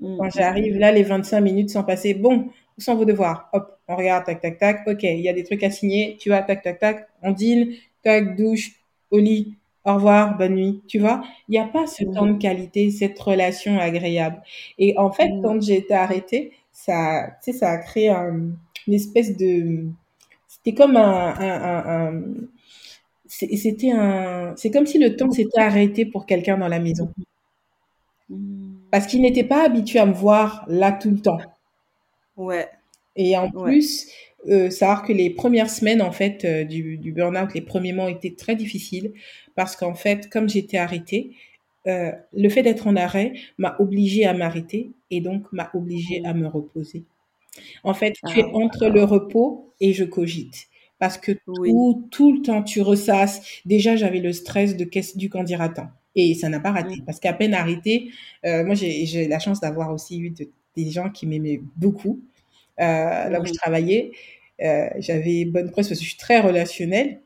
Mm. Quand j'arrive là, les 25 minutes sont passées. Bon, où sont vos devoirs? Hop, on regarde, tac, tac, tac. Ok, il y a des trucs à signer. Tu vas, tac, tac, tac. On dîne, tac, douche, au lit. Au revoir, bonne nuit. Tu vois, il n'y a pas ce mm. temps de qualité, cette relation agréable. Et en fait, mm. quand j'ai été arrêtée, ça, tu sais, ça a créé une espèce de, c'était comme un, un, un, c'était un, c'est comme si le temps s'était arrêté pour quelqu'un dans la maison. Parce qu'il n'était pas habitué à me voir là tout le temps. Ouais. Et en plus, euh, savoir que les premières semaines, en fait, euh, du, du burn-out, les premiers mois étaient très difficiles parce qu'en fait, comme j'étais arrêtée, euh, le fait d'être en arrêt m'a obligé à m'arrêter et donc m'a obligé à me reposer. En fait, tu es ah. entre le repos et je cogite. Parce que tout, tout le temps, tu ressasses. Déjà, j'avais le stress de du candidatant. Et ça n'a pas raté. Mm. Parce qu'à peine arrêté, euh, moi, j'ai la chance d'avoir aussi eu des gens qui m'aimaient beaucoup. Euh, là où je travaillais, j'avais bonne presse parce que je suis très relationnelle.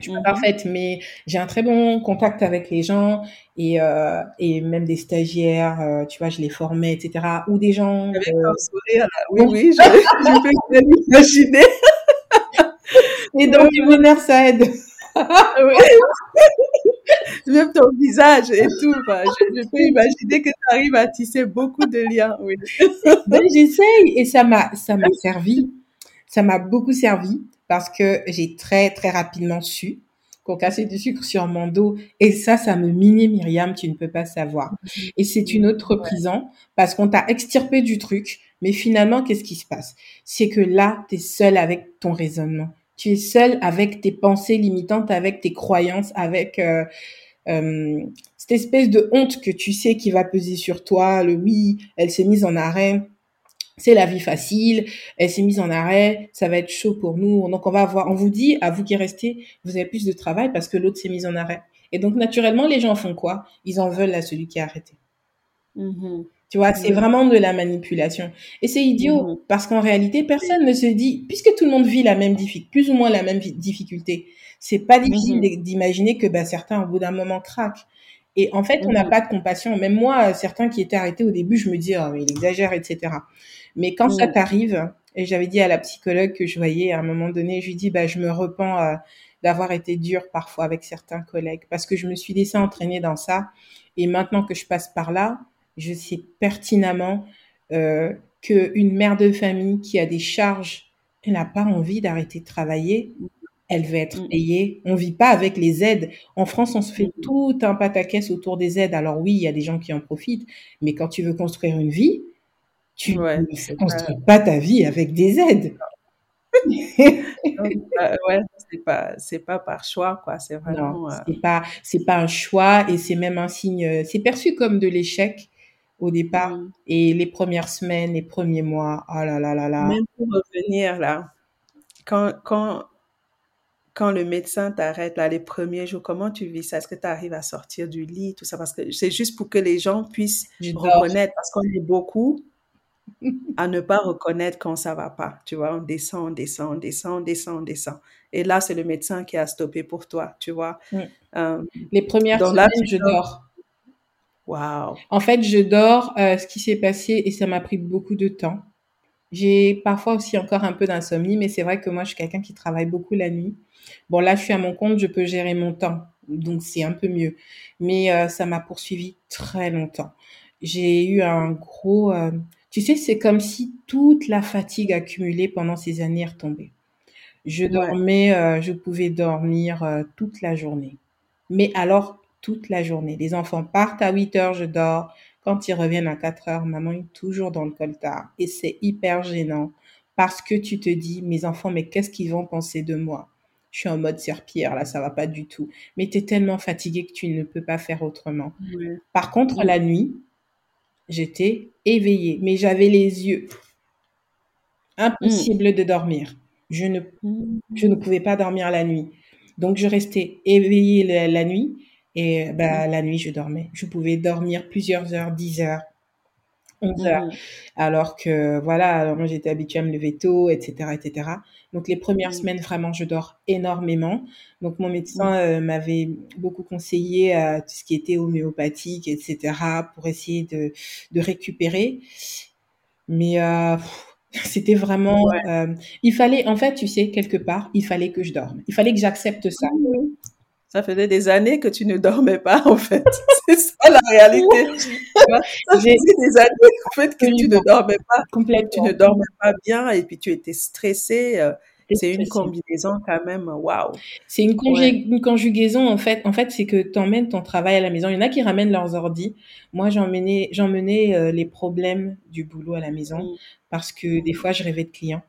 Je suis pas mmh parfaite, mais j'ai un très bon contact avec les gens et, euh, et même des stagiaires, euh, tu vois, je les formais, etc. Ou des gens. Avec euh... un sourire, là. Oui, oui, je, je peux imaginer. et donc, l'honneur, ça aide. oui. Même ton visage et tout. je, je, peux imaginer que tu arrives à tisser beaucoup de liens. Oui. ben, J'essaye et ça m'a, ça m'a servi. Ça m'a beaucoup servi parce que j'ai très, très rapidement su qu'on cassait du sucre sur mon dos. Et ça, ça me minait, Myriam, tu ne peux pas savoir. Et c'est une autre prison parce qu'on t'a extirpé du truc. Mais finalement, qu'est-ce qui se passe? C'est que là, tu es seul avec ton raisonnement. Tu es seul avec tes pensées limitantes, avec tes croyances, avec euh, euh, cette espèce de honte que tu sais qui va peser sur toi. Le oui, elle s'est mise en arrêt c'est la vie facile, elle s'est mise en arrêt, ça va être chaud pour nous. Donc on va avoir, on vous dit, à vous qui restez, vous avez plus de travail parce que l'autre s'est mise en arrêt. Et donc naturellement, les gens font quoi? Ils en veulent à celui qui a arrêté. Mm-hmm. Tu vois, c'est mm-hmm. vraiment de la manipulation. Et c'est idiot mm-hmm. parce qu'en réalité, personne ne se dit, puisque tout le monde vit la même difficulté, plus ou moins la même difficulté, c'est pas difficile d'imaginer que bah, certains au bout d'un moment craquent. Et en fait, on n'a pas de compassion. Même moi, certains qui étaient arrêtés au début, je me dis, oh, il exagère, etc. Mais quand ça t'arrive, et j'avais dit à la psychologue que je voyais à un moment donné, je lui dis, bah, je me repens euh, d'avoir été dure parfois avec certains collègues parce que je me suis laissée entraîner dans ça. Et maintenant que je passe par là, je sais pertinemment euh, qu'une mère de famille qui a des charges, elle n'a pas envie d'arrêter de travailler. Elle veut être mm. payée. On vit pas avec les aides. En France, on se fait mm. tout un pataquès autour des aides. Alors oui, il y a des gens qui en profitent, mais quand tu veux construire une vie, tu ne construis pas ta vie avec des aides. Euh, ouais, c'est pas, c'est pas par choix, quoi. C'est vraiment. euh, c'est pas, c'est pas un choix et c'est même un signe. euh, C'est perçu comme de l'échec au départ mm. et les premières semaines, les premiers mois. Oh là là là là. Même pour revenir là, quand, quand, quand le médecin t'arrête là, les premiers jours, comment tu vis ça? Est-ce que tu arrives à sortir du lit, tout ça? Parce que c'est juste pour que les gens puissent reconnaître, parce qu'on est beaucoup à ne pas reconnaître quand ça va pas. Tu vois, on descend, on descend, on descend, on descend, on descend. Et là, c'est le médecin qui a stoppé pour toi, tu vois. Mm. Euh, Les premières là, semaines, je dors. Waouh. En fait, je dors. euh, ce qui s'est passé et ça m'a pris beaucoup de temps. J'ai parfois aussi encore un peu d'insomnie, mais c'est vrai que moi, je suis quelqu'un qui travaille beaucoup la nuit. Bon, là, je suis à mon compte, je peux gérer mon temps, donc c'est un peu mieux. Mais euh, ça m'a poursuivi très longtemps. J'ai eu un gros... euh, Tu sais, c'est comme si toute la fatigue accumulée pendant ces années est retombée. Je Ouais. dormais, euh, je pouvais dormir toute la journée. Mais alors, toute la journée. Les enfants partent à 8 heures, je dors. Quand ils reviennent à 4 heures, maman est toujours dans le coltard. Et c'est hyper gênant parce que tu te dis, mes enfants, mais qu'est-ce qu'ils vont penser de moi? Je suis en mode serpillère, là, ça va pas du tout. Mais tu es tellement fatigué que tu ne peux pas faire autrement. Ouais. Par contre, Mm. la nuit, j'étais éveillée, mais j'avais les yeux. Mm. Impossible de dormir. Je ne Mm. je ne pouvais pas dormir la nuit. Donc, je restais éveillée la, la nuit et bah, la nuit, je dormais. Je pouvais dormir plusieurs heures, 10 heures, 11 heures. Mhm. Alors que, voilà, alors moi, j'étais habituée à me lever tôt, etc., etc. Donc, les premières Mm. semaines, vraiment, je dors énormément. Donc, mon Mm. médecin euh, m'avait beaucoup conseillé euh, tout ce qui était homéopathique, etc., pour essayer de, de récupérer. Mais euh, c'était vraiment... Ouais. euh, il fallait, en fait, tu sais, quelque part, il fallait que je dorme. Il fallait que j'accepte ça. Ça faisait des années que tu ne dormais pas, en fait. C'est ça la réalité. Ça J'ai faisait des années, en fait, que tu ne dormais pas, que tu complètement ne dormais pas bien et puis tu étais stressée. euh, C'est une combinaison quand même, waouh. C'est une, Ouais. une conjugaison, en fait. En fait, c'est que tu emmènes ton travail à la maison. Il y en a qui ramènent leurs ordi. Moi, j'emmenais, j'emmenais euh, les problèmes du boulot à la maison Mm. parce que des fois, je rêvais de clients.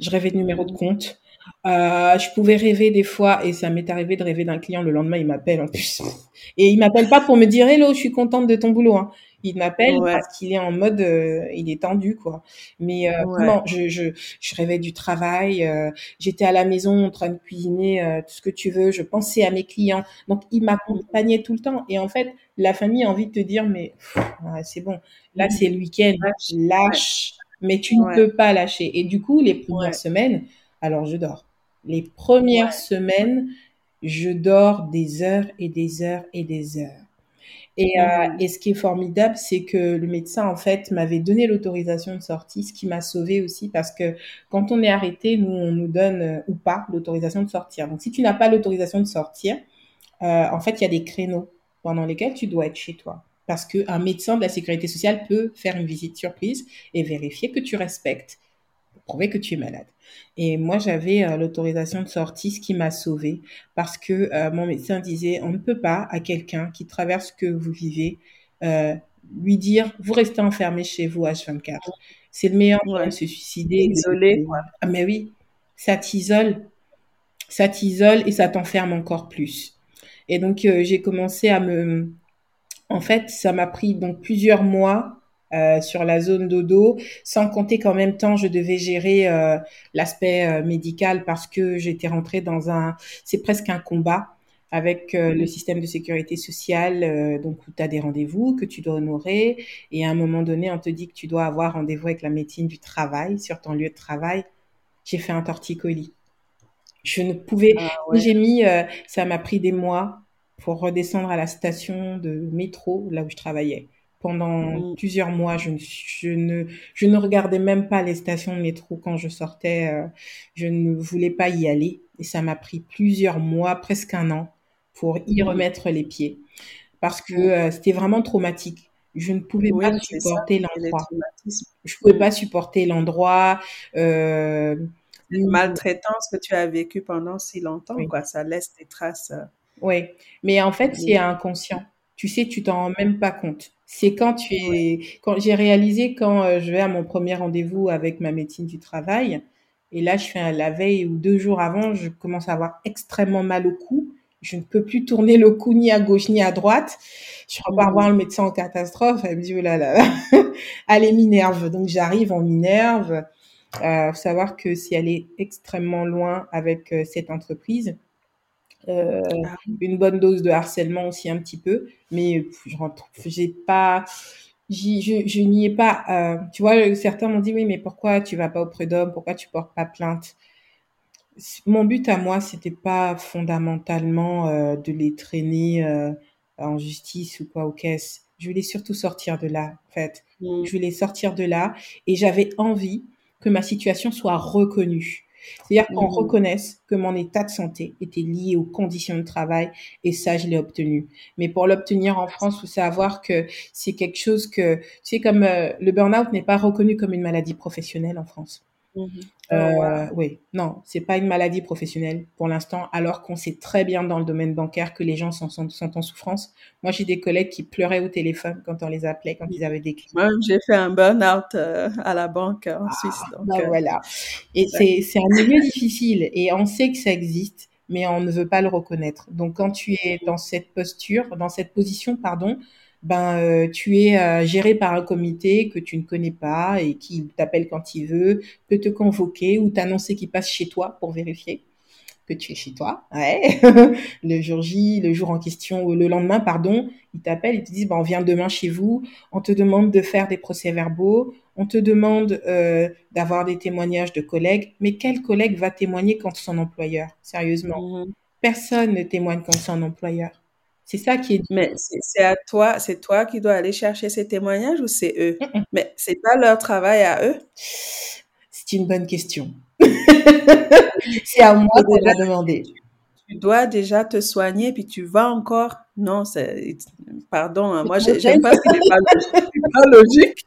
Je rêvais de numéro de compte. Euh, je pouvais rêver des fois, et ça m'est arrivé de rêver d'un client. Le lendemain, il m'appelle en plus. Et il m'appelle pas pour me dire Hello, je suis contente de ton boulot. Hein. Il m'appelle Ouais, parce qu'il est en mode, euh, il est tendu, quoi. Mais euh, ouais. vraiment, je, je, je rêvais du travail. euh, J'étais à la maison en train de cuisiner euh, tout ce que tu veux. Je pensais à mes clients. Donc, il Mm. m'accompagnait tout le temps. Et en fait, la famille a envie de te dire, mais ouais, c'est bon. Là, Mm. c'est le week-end. Lâche. Mais tu ne peux pas lâcher. Et du coup, les premières semaines, alors je dors. Les ouais. premières semaines, je dors des heures et des heures et des heures. Et, euh, Mhm. et ce qui est formidable, c'est que le médecin, en fait, m'avait donné l'autorisation de sortie, ce qui m'a sauvée aussi parce que quand on est arrêté, nous, on nous donne euh, ou pas l'autorisation de sortir. Donc, si tu n'as pas l'autorisation de sortir, euh, en fait, il y a des créneaux pendant lesquels tu dois être chez toi. Parce qu'un médecin de la sécurité sociale peut faire une visite surprise et vérifier que tu respectes, prouver que tu es malade. Et moi, j'avais euh, l'autorisation de sortie, ce qui m'a sauvée, parce que euh, mon médecin disait, on ne peut pas à quelqu'un qui traverse ce que vous vivez euh, lui dire, vous restez enfermé chez vous H24. C'est le meilleur moyen Ouais. de se suicider. de- Isolé. Ah mais oui, ça t'isole, ça t'isole et ça t'enferme encore plus. Et donc j'ai commencé à me, en fait, ça m'a pris donc plusieurs mois euh, sur la zone dodo, sans compter qu'en même temps je devais gérer euh, l'aspect euh, médical parce que j'étais rentrée dans un, c'est presque un combat avec euh, le système de sécurité sociale, euh, donc où tu as des rendez-vous que tu dois honorer, et à un moment donné, on te dit que tu dois avoir rendez-vous avec la médecine du travail sur ton lieu de travail. J'ai fait un torticolis. Je ne pouvais, Ah ouais. j'ai mis, euh, ça m'a pris des mois pour redescendre à la station de métro là où je travaillais. Pendant Mm. plusieurs mois, je ne, je ne, je ne regardais même pas les stations de métro quand je sortais. euh, je ne voulais pas y aller. Et ça m'a pris plusieurs mois, presque un an, pour y Mm. remettre les pieds. Parce que Mm. euh, c'était vraiment traumatique. Je ne pouvais Oui, pas supporter l'endroit. Je pouvais Mm. pas supporter l'endroit. Euh, Cette maltraitance que tu as vécue pendant si longtemps, Oui. quoi. Ça laisse des traces. euh, Oui, mais en fait, c'est inconscient. Tu sais, tu t'en rends même pas compte. C'est quand tu es, quand j'ai réalisé quand euh, je vais à mon premier rendez-vous avec ma médecine du travail Et là, je fais la veille ou deux jours avant, je commence à avoir extrêmement mal au cou. Je ne peux plus tourner le cou ni à gauche ni à droite. Je repars mmh. voir le médecin en catastrophe. Elle me dit, oh là là, elle minerve. Donc, j'arrive en minerve. Euh, faut savoir que si elle est extrêmement loin avec euh, cette entreprise, euh, ah une bonne dose de harcèlement aussi un petit peu, mais je rentre, j'ai pas, je, je n'y ai pas. Euh, tu vois, certains m'ont dit oui, mais pourquoi tu vas pas au prud'homme, pourquoi tu portes pas plainte? Mon but à moi, c'était pas fondamentalement euh, de les traîner en justice ou quoi aux caisses. Je voulais surtout sortir de là, en fait. Mmh. Je voulais sortir de là et j'avais envie que ma situation soit reconnue. C'est-à-dire qu'on mmh. reconnaisse que mon état de santé était lié aux conditions de travail et ça, je l'ai obtenu. Mais pour l'obtenir en France, faut savoir que c'est quelque chose que, tu sais, comme euh, le burn-out n'est pas reconnu comme une maladie professionnelle en France. Mmh euh, oh, oui, non, c'est pas une maladie professionnelle pour l'instant, alors qu'on sait très bien dans le domaine bancaire que les gens sont, sont, en souffrance. Moi, j'ai des collègues qui pleuraient au téléphone quand on les appelait, quand ils avaient des clients. Moi, j'ai fait un burn-out euh, à la banque en ah, Suisse. Donc, bah, voilà. Et c'est un milieu difficile et on sait que ça existe, mais on ne veut pas le reconnaître. Donc, quand tu es dans cette posture, dans cette position, pardon, ben euh, tu es euh, géré par un comité que tu ne connais pas et qui t'appelle quand il veut, peut te convoquer ou t'annoncer qu'il passe chez toi pour vérifier que tu es chez toi. Ouais. le jour J, le jour en question, le lendemain, pardon, ils t'appellent, ils te disent, ben, on vient demain chez vous, on te demande de faire des procès-verbaux, on te demande euh, d'avoir des témoignages de collègues, mais quel collègue va témoigner contre son employeur? Sérieusement. Mmh Personne ne témoigne contre son employeur. C'est ça qui est. Mais c'est à toi, c'est toi qui dois aller chercher ces témoignages ou c'est eux? Mais ce Mais c'est pas leur travail à eux? C'est une bonne question. c'est à moi de la demander. Tu dois déjà te soigner, puis tu vas encore. Non, c'est. Pardon, hein, moi, j'aime pas ce qui n'est pas logique.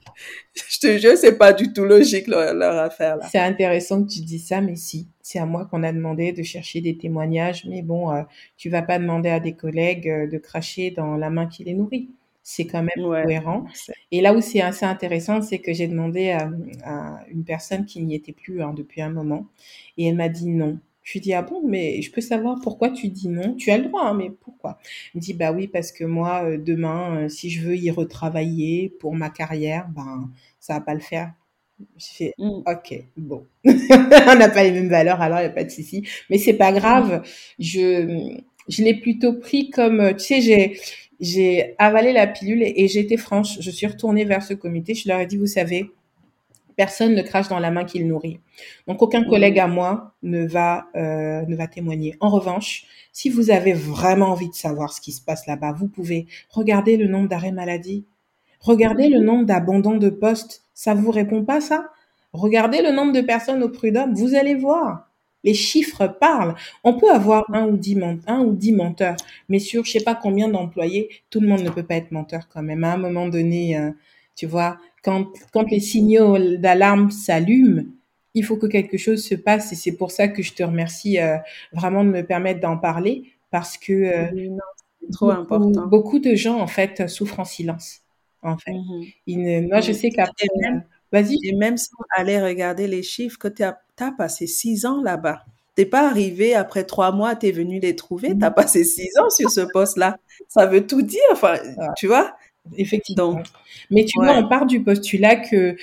Je te jure, c'est pas du tout logique leur, leur affaire là. C'est intéressant que tu dis ça, mais si c'est à moi qu'on a demandé de chercher des témoignages, mais bon, euh, tu vas pas demander à des collègues euh, de cracher dans la main qui les nourrit. C'est quand même cohérent. Et là où c'est assez intéressant, c'est que j'ai demandé à, une personne qui n'y était plus hein, depuis un moment, et elle m'a dit non. Je lui dis ah bon, mais je peux savoir pourquoi tu dis non? Tu as le droit, hein, mais pourquoi? Elle me dit bah oui parce que moi euh, demain, si je veux y retravailler pour ma carrière, ben ça va pas le faire. Je fais, mmh. ok, bon. on n'a pas les mêmes valeurs, alors il n'y a pas de souci. Mais c'est pas grave. Je, je l'ai plutôt pris comme, tu sais, j'ai, j'ai avalé la pilule et, j'étais franche. Je suis retournée vers ce comité. Je leur ai dit, vous savez, personne ne crache dans la main qu'il nourrit. Donc aucun mmh. collègue à moi ne va euh, ne va témoigner. En revanche, si vous avez vraiment envie de savoir ce qui se passe là-bas, vous pouvez regarder le nombre d'arrêts maladie, regardez le nombre d'abandons de postes ça vous répond pas ça? Regardez le nombre de personnes au prud'homme, vous allez voir. Les chiffres parlent. On peut avoir un ou dix, un ou dix menteurs, mais sur je sais pas combien d'employés, tout le monde ne peut pas être menteur quand même. À un moment donné, euh, tu vois, quand, quand les signaux d'alarme s'allument, il faut que quelque chose se passe et c'est pour ça que je te remercie euh, vraiment de me permettre d'en parler parce que euh, trop beaucoup, important. beaucoup de gens en fait souffrent en silence en fait. Mmh moi, je sais qu'après... Vas-y. Et même sans aller regarder les chiffres, que tu as, as, passé six ans là-bas. T'es pas arrivé après trois mois, tu es venu les trouver, tu as mmh passé six ans sur ce poste-là. Ça veut tout dire, enfin, tu vois? Effectivement. Mais tu vois, on part du postulat que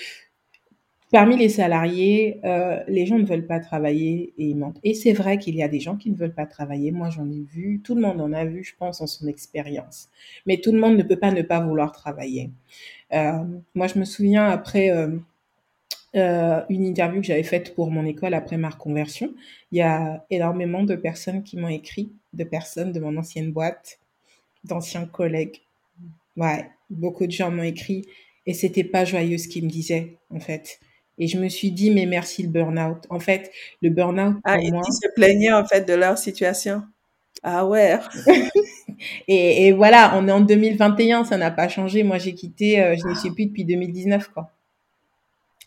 Parmi les salariés, euh, les gens ne veulent pas travailler et ils mentent. Et c'est vrai qu'il y a des gens qui ne veulent pas travailler. Moi, j'en ai vu. Tout le monde en a vu, je pense, en son expérience. Mais tout le monde ne peut pas ne pas vouloir travailler. Euh, moi, je me souviens après euh, une interview que j'avais faite pour mon école après ma reconversion, il y a énormément de personnes qui m'ont écrit, de personnes de mon ancienne boîte, d'anciens collègues. Ouais, beaucoup de gens m'ont écrit et c'était pas joyeux ce qu'ils me disaient, en fait. Et je me suis dit, mais merci le burn-out. En fait, le burn-out, ah, pour moi... Ils se plaignaient, en fait, de leur situation? Ah ouais. et, et, voilà, on est en 2021, ça n'a pas changé. Moi, j'ai quitté, euh, je ne suis plus depuis 2019, quoi.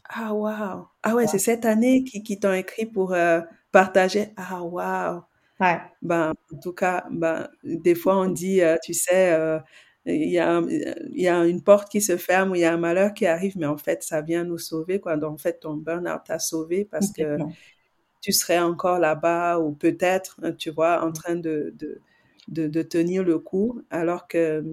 Ah waouh. Ah ouais, c'est cette année qui, qui t'ont écrit pour euh, partager. Ah waouh. Ouais. Ben, en tout cas, ben, des fois, on dit, euh, tu sais, il y, a, il y a une porte qui se ferme ou il y a un malheur qui arrive, mais en fait, ça vient nous sauver. Quoi. Donc, en fait, ton burn-out t'a sauvé parce que tu serais encore là-bas ou peut-être, hein, tu vois, en train de, de, de, de tenir le coup, alors que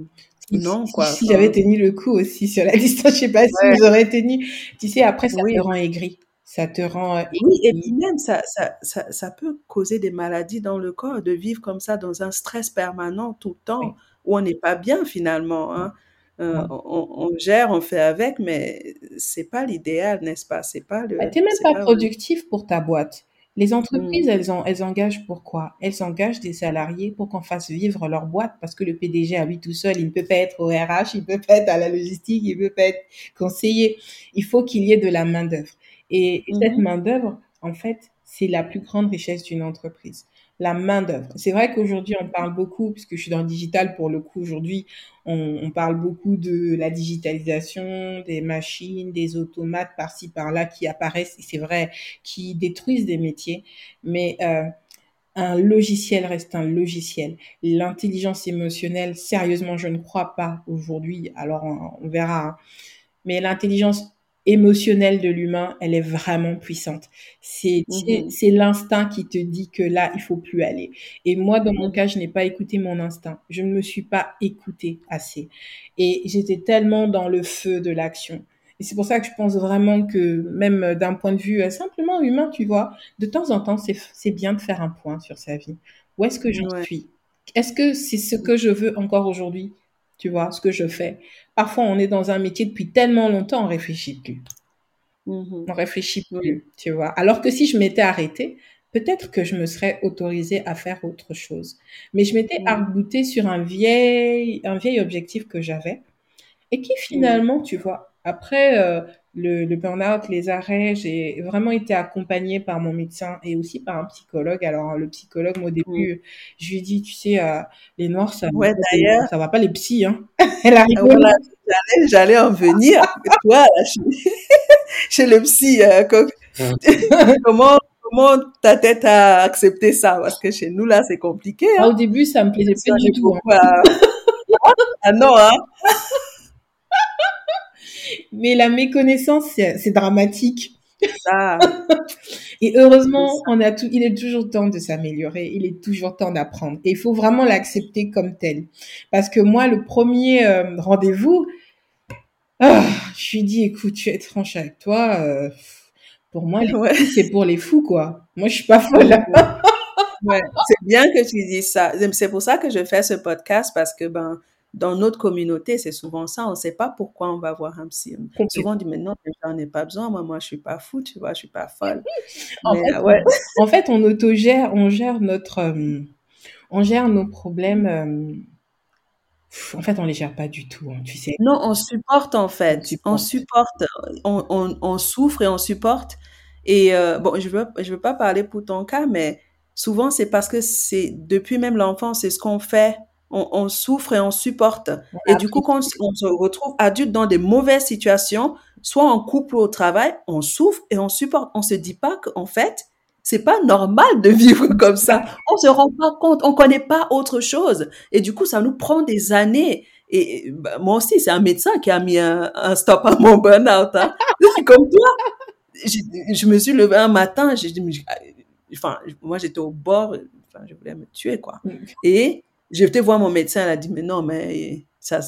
non, quoi. Si, j'avais tenu le coup aussi sur la distance, je sais pas si vous aurez tenu. Tu sais, après, ça te rend aigri. Ça te rend aigri. Oui, et puis même, ça, ça, ça, ça, peut causer des maladies dans le corps, de vivre comme ça dans un stress permanent tout le temps, où on n'est pas bien finalement. Hein. Euh, on, on, gère, on fait avec, mais c'est pas l'idéal, n'est-ce pas? C'est pas le. Bah, t'es même pas, productif pour ta boîte. Les entreprises, mmh. elles, ont, elles engagent pourquoi Elles engagent des salariés pour qu'on fasse vivre leur boîte parce que le PDG à lui tout seul, il ne peut pas être au RH, il ne peut pas être à la logistique, il ne peut pas être conseiller. Il faut qu'il y ait de la main-d'œuvre. Et cette mmh. main-d'œuvre, en fait, c'est la plus grande richesse d'une entreprise la main-d'œuvre. C'est vrai qu'aujourd'hui, on parle beaucoup, puisque je suis dans le digital pour le coup, aujourd'hui, on, parle beaucoup de la digitalisation, des machines, des automates par-ci, par-là qui apparaissent, et c'est vrai, qui détruisent des métiers. Mais euh, un logiciel reste un logiciel. L'intelligence émotionnelle, sérieusement, je ne crois pas aujourd'hui, alors on, verra. Hein. Mais l'intelligence émotionnelle de l'humain, elle est vraiment puissante. C'est mmh c'est l'instinct qui te dit que là, il faut plus aller. Et moi, dans mon cas, je n'ai pas écouté mon instinct. Je ne me suis pas écoutée assez. Et j'étais tellement dans le feu de l'action. Et c'est pour ça que je pense vraiment que même d'un point de vue euh, simplement humain, tu vois, de temps en temps, c'est bien de faire un point sur sa vie. Où est-ce que j'en suis? Est-ce que c'est ce que je veux encore aujourd'hui? Tu vois, ce que je fais. Parfois, on est dans un métier depuis tellement longtemps, on réfléchit plus. Mm-hmm. On réfléchit plus, tu vois. Alors que si je m'étais arrêtée, peut-être que je me serais autorisée à faire autre chose. Mais je m'étais mmh. sur un vieil, un vieil objectif que j'avais et qui finalement, tu vois, après euh, le, le burn-out, les arrêts, j'ai vraiment été accompagnée par mon médecin et aussi par un psychologue. Alors le psychologue, moi, au début, je lui ai dit, tu sais, euh, les noirs, ça, ouais, d'ailleurs, ça va pas les psys, hein. Elle a j'allais, j'allais en venir. Toi, chez, chez, le psy, euh, comment comment ta tête a accepté ça? Parce que chez nous là, c'est compliqué. Hein. Ah, au début, ça me plaisait pas du tout. Hein. ah non, hein mais la méconnaissance, c'est dramatique. Ah. Et heureusement, on a tout, il est toujours temps de s'améliorer, il est toujours temps d'apprendre. Et il faut vraiment l'accepter comme tel. Parce que moi, le premier euh, rendez-vous, ah, je lui dis, écoute, je vais être franche avec toi. Euh, pour moi, c'est pour les fous, quoi. Moi, je suis pas folle. ouais. C'est bien que tu dises ça. C'est pour ça que je fais ce podcast parce que ben dans notre communauté, c'est souvent ça. On ne sait pas pourquoi on va voir un psy. Souvent, on dit, mais non, j'en ai pas besoin. Moi, moi, je suis pas fou, tu vois, je suis pas folle. en, fait, ouais. en fait, on autogère, on gère notre, euh, on gère nos problèmes. Euh, en fait, on les gère pas du tout, hein, tu sais. Non, on supporte en fait. On supporte. On, on, on souffre et on supporte. Et euh, bon, je veux, je veux pas parler pour ton cas, mais souvent c'est parce que c'est depuis même l'enfance, c'est ce qu'on fait on, souffre et on supporte. Et du coup, quand on se retrouve adulte dans des mauvaises situations, soit en couple ou au travail, on souffre et on supporte. On se dit pas qu'en fait, c'est pas normal de vivre comme ça. On se rend pas compte, on connaît pas autre chose. Et du coup, ça nous prend des années. Et bah, moi aussi, c'est un médecin qui a mis un, stop à mon burn-out. Hein. comme toi, je, me suis levée un matin, j'ai dit, enfin, moi j'étais au bord, enfin, je voulais me tuer quoi. Mm. Et je vais voir mon médecin, elle a dit, mais non, mais ça,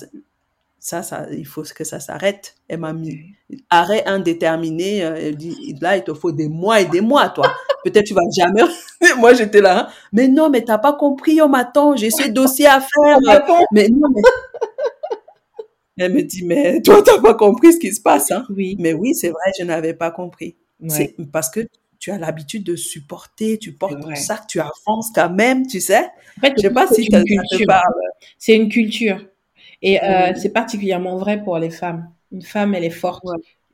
ça, ça il faut que ça s'arrête. Elle m'a mis arrêt indéterminé. Euh, elle dit, là, il te faut des mois et des mois, toi. Peut-être tu vas jamais. Moi, j'étais là. Hein. Mais non, mais t'as pas compris, on m'attend. J'ai ce dossier à faire. mais non, mais... Elle me dit, mais toi, t'as pas compris ce qui se passe, hein? Oui. Mais oui, c'est vrai, je n'avais pas compris. C'est parce que tu as l'habitude de supporter, tu portes ton sac, tu avances quand même, tu sais. En fait, je sais pas si ça te parle. C'est une culture. Et euh, c'est particulièrement vrai pour les femmes. Une femme, elle est forte.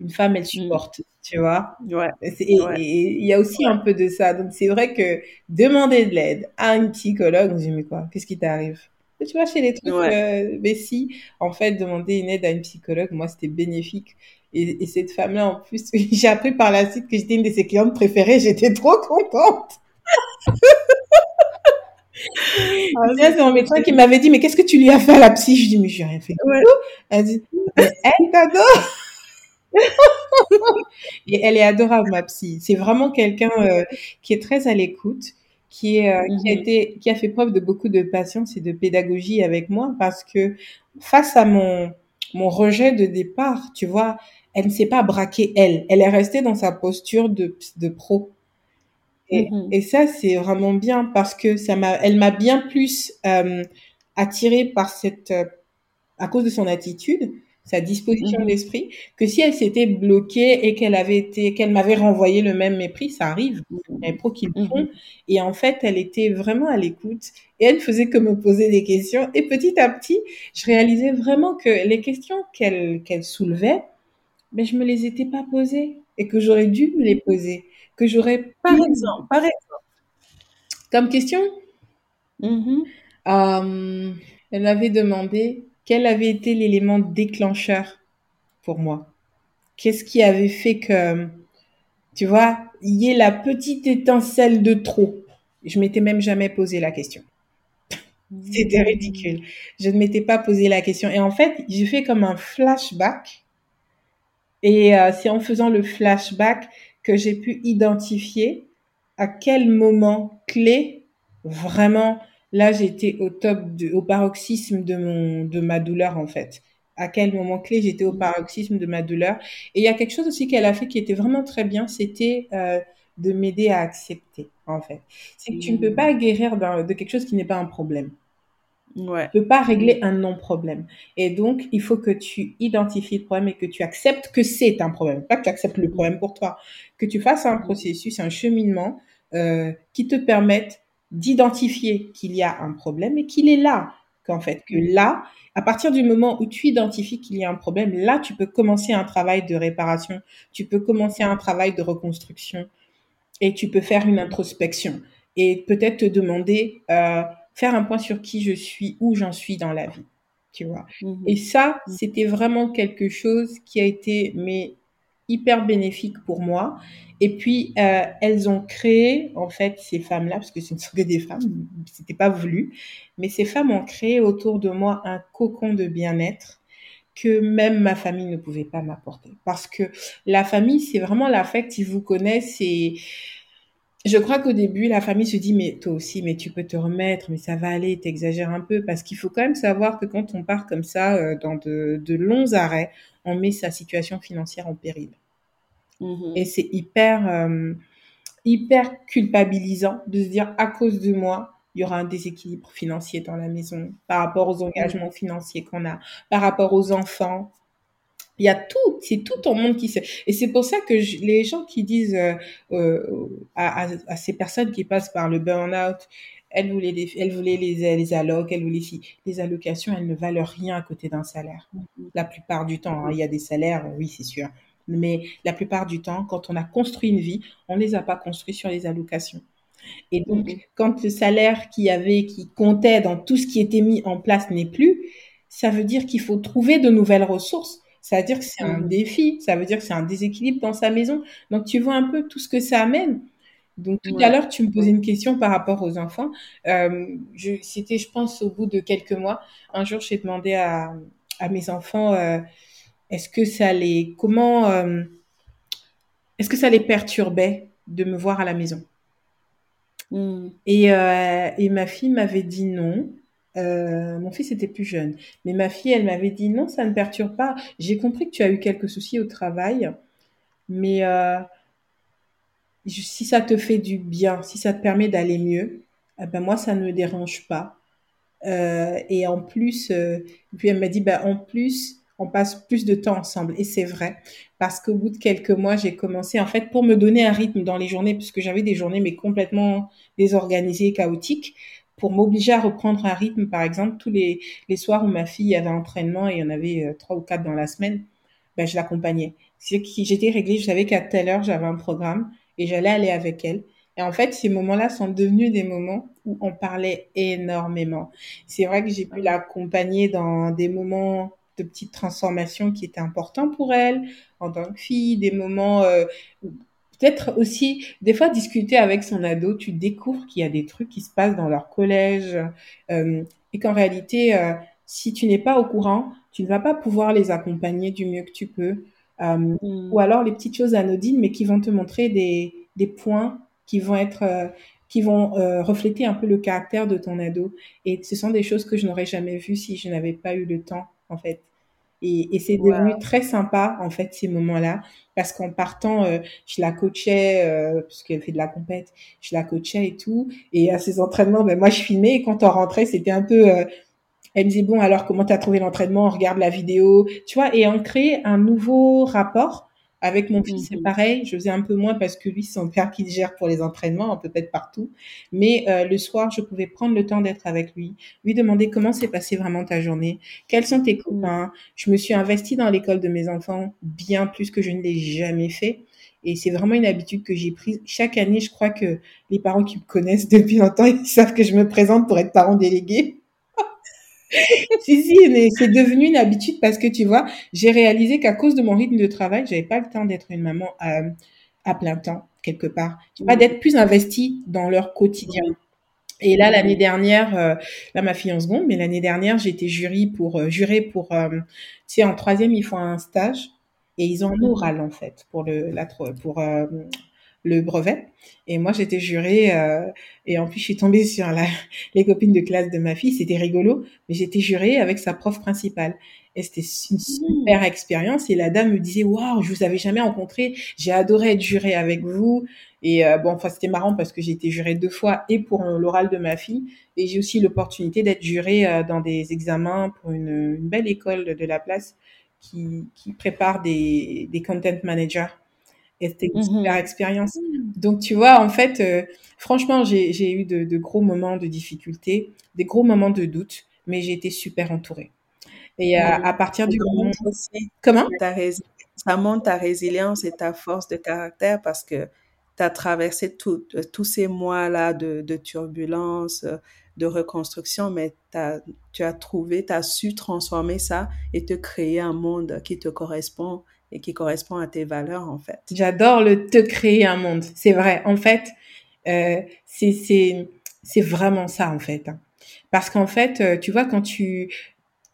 Une femme, elle supporte, tu vois. Ouais. Et il y a aussi un peu de ça. Donc, c'est vrai que demander de l'aide à une psychologue, on se dit, mais quoi, qu'est-ce qui t'arrive? Tu vois, chez les trucs, euh, mais si, en fait, demander une aide à une psychologue, moi, c'était bénéfique. Et, cette femme-là, en plus, j'ai appris par la suite que j'étais une de ses clientes préférées. J'étais trop contente. Ah, c'est mon médecin qui m'avait dit, mais qu'est-ce que tu lui as fait à la psy? Je dis, mais j'ai rien fait. Ouais. Elle dit, mais elle t'adore. Et elle est adorable, ma psy. C'est vraiment quelqu'un euh, qui est très à l'écoute, qui est euh, qui a Mhm. été qui a fait preuve de beaucoup de patience et de pédagogie avec moi parce que face à mon mon rejet de départ, tu vois, elle ne s'est pas braquée elle. Elle est restée dans sa posture de de pro. Et, Mhm. et ça, c'est vraiment bien parce que ça m'a, elle m'a bien plus euh, attirée par cette, euh, à cause de son attitude, sa disposition Mhm. d'esprit, que si elle s'était bloquée et qu'elle avait été, qu'elle m'avait renvoyé le même mépris, ça arrive. A des pros qui le font. Mhm. Et en fait, elle était vraiment à l'écoute et elle faisait que me poser des questions. Et petit à petit, je réalisais vraiment que les questions qu'elle qu'elle soulevait, mais je me les étais pas posées et que j'aurais dû me les poser, que j'aurais Par exemple, par exemple. comme question, Mhm. euh, elle m'avait demandé quel avait été l'élément déclencheur pour moi. Qu'est-ce qui avait fait que, tu vois, il y ait la petite étincelle de trop? Je m'étais même jamais posé la question. C'était ridicule. Je ne m'étais pas posé la question. Et en fait, j'ai fait comme un flashback. Et euh, c'est en faisant le flashback que j'ai pu identifier à quel moment clé vraiment là j'étais au top de, au paroxysme de mon de ma douleur en fait. À quel moment clé j'étais au paroxysme de ma douleur. Et il y a quelque chose aussi qu'elle a fait qui était vraiment très bien c'était euh, de m'aider à accepter en fait. C'est que tu ne peux pas guérir de quelque chose qui n'est pas un problème Ouais. Tu peux pas régler un non-problème. Et donc, il faut que tu identifies le problème et que tu acceptes que c'est un problème. Pas que tu acceptes le problème pour toi. Que tu fasses un processus, un cheminement euh, qui te permette d'identifier qu'il y a un problème et qu'il est là. Qu'en fait, que là, à partir du moment où tu identifies qu'il y a un problème, là, tu peux commencer un travail de réparation. Tu peux commencer un travail de reconstruction. Et tu peux faire une introspection. Et peut-être te demander... Euh, faire un point sur qui je suis, où j'en suis dans la vie, tu vois. Mhm. Et ça, c'était vraiment quelque chose qui a été mais hyper bénéfique pour moi. Et puis euh, elles ont créé en fait ces femmes-là, parce que ce ne sont que des femmes, c'était pas voulu, mais ces femmes ont créé autour de moi un cocon de bien-être que même ma famille ne pouvait pas m'apporter. Parce que la famille, c'est vraiment l'affect, ils vous connaissent, c'est je crois qu'au début, la famille se dit, mais toi aussi, mais tu peux te remettre, mais ça va aller, t'exagères un peu, parce qu'il faut quand même savoir que quand on part comme ça, euh, dans de, de, longs arrêts, on met sa situation financière en péril. Mhm. Et c'est hyper, euh, hyper culpabilisant de se dire, à cause de moi, il y aura un déséquilibre financier dans la maison, par rapport aux engagements financiers qu'on a, par rapport aux enfants, il y a tout, c'est tout ton monde qui se... Et c'est pour ça que je, les gens qui disent euh, euh, à, à, à, ces personnes qui passent par le burn-out, elles voulaient les, elles voulaient les, les allocs, elles voulaient les, les allocations, elles ne valent rien à côté d'un salaire. La plupart du temps, hein, il y a des salaires, oui, c'est sûr. Mais la plupart du temps, quand on a construit une vie, on les a pas construits sur les allocations. Et donc, quand le salaire qui avait, qui comptait dans tout ce qui était mis en place n'est plus, ça veut dire qu'il faut trouver de nouvelles ressources. Ça veut dire que c'est un défi, ça veut dire que c'est un déséquilibre dans sa maison. Donc, tu vois un peu tout ce que ça amène. Donc, tout ouais. à l'heure, tu me posais une question par rapport aux enfants. Euh, C'était, je pense, au bout de quelques mois. Un jour, j'ai demandé à, à mes enfants, euh, est-ce que ça les, comment, euh, est-ce que ça les perturbait de me voir à la maison? Mm. et, euh, et ma fille m'avait dit non. Euh, mon fils était plus jeune, mais ma fille, elle m'avait dit non, ça ne perturbe pas. J'ai compris que tu as eu quelques soucis au travail, mais euh, si ça te fait du bien, si ça te permet d'aller mieux, eh ben moi, ça ne me dérange pas. Euh, et en plus, puis elle m'a dit, ben, en plus, on passe plus de temps ensemble. Et c'est vrai, parce qu'au bout de quelques mois, j'ai commencé, en fait, pour me donner un rythme dans les journées, puisque j'avais des journées, mais complètement désorganisées, chaotiques, pour m'obliger à reprendre un rythme, par exemple, tous les, les soirs où ma fille avait entraînement, et il y en avait euh, trois ou quatre dans la semaine, ben, je l'accompagnais. J'étais réglée, je savais qu'à telle heure, j'avais un programme, et j'allais aller avec elle. Et en fait, ces moments-là sont devenus des moments où on parlait énormément. C'est vrai que j'ai pu l'accompagner dans des moments de petites transformations qui étaient importants pour elle en tant que fille, des moments euh, peut-être aussi des fois discuter avec son ado, tu découvres qu'il y a des trucs qui se passent dans leur collège euh, et qu'en réalité, euh, si tu n'es pas au courant, tu ne vas pas pouvoir les accompagner du mieux que tu peux. euh, mm. ou alors les petites choses anodines, mais qui vont te montrer des, des points qui vont être euh, qui vont euh, refléter un peu le caractère de ton ado. Et ce sont des choses que je n'aurais jamais vues si je n'avais pas eu le temps, en fait. Et, et c'est devenu très sympa, en fait, ces moments-là. Parce qu'en partant, euh, je la coachais, euh, puisqu'elle fait de la compète, je la coachais et tout. Et à ces entraînements, ben, moi, je filmais. Et quand on rentrait, c'était un peu... Euh, elle me disait, bon, alors, comment tu as trouvé l'entraînement? On regarde la vidéo. Tu vois, et on crée un nouveau rapport avec mon fils, c'est mhm. pareil. Je faisais un peu moins parce que lui, c'est son père qui gère pour les entraînements, on peut être partout. Mais euh, le soir, je pouvais prendre le temps d'être avec lui, lui demander comment s'est passée vraiment ta journée, quels sont tes copains. Je me suis investie dans l'école de mes enfants bien plus que je ne l'ai jamais fait. Et c'est vraiment une habitude que j'ai prise. Chaque année, je crois que les parents qui me connaissent depuis longtemps, ils savent que je me présente pour être parent délégué. si, si, mais c'est devenu une habitude parce que tu vois, j'ai réalisé qu'à cause de mon rythme de travail, j'avais pas le temps d'être une maman à, à plein temps, quelque part. Pas d'être plus investie dans leur quotidien. Et là, l'année dernière, euh, là, ma fille en seconde, mais l'année dernière, été jury pour, euh, juré pour, euh, tu sais, en troisième, ils font un stage et ils ont un oral, en fait, pour le, la, pour, le brevet. Et moi, j'étais jurée, euh, et en plus, je suis tombée sur la, les copines de classe de ma fille. C'était rigolo, mais j'étais jurée avec sa prof principale. Et c'était une super mmh. expérience. Et la dame me disait, waouh, je vous avais jamais rencontré. J'ai adoré être jurée avec vous. Et euh, bon, enfin, c'était marrant parce que j'ai été jurée deux fois et pour l'oral de ma fille. Et j'ai aussi l'opportunité d'être jurée euh, dans des examens pour une, une belle école de, de la place qui, qui prépare des, des content managers et c'était une mmh super expérience. Donc, tu vois, en fait, euh, franchement, j'ai eu de, gros moments de difficulté, des gros moments de doute, mais j'ai été super entourée. Et à, partir du moment... Comment? Ça montre ta résilience et ta force de caractère parce que tu as traversé euh, tous ces mois-là de, de turbulence, de reconstruction, mais tu as trouvé, tu as su transformer ça et te créer un monde qui te correspond et qui correspond à tes valeurs, en fait. J'adore le te créer un monde. C'est vrai. En fait, euh, c'est, c'est, vraiment ça, en fait. Hein. Parce qu'en fait, euh, tu vois, quand tu,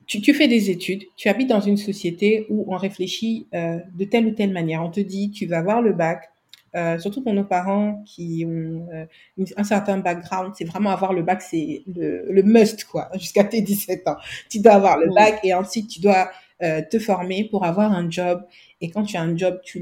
tu, tu, fais des études, tu habites dans une société où on réfléchit euh, de telle ou telle manière. On te dit, tu vas avoir le bac, euh, surtout pour nos parents qui ont euh, un certain background, c'est vraiment avoir le bac, c'est le, le must, quoi, jusqu'à tes 17 ans. Tu dois avoir le bac et ensuite tu dois euh, te former pour avoir un job. Et quand tu as un job, tu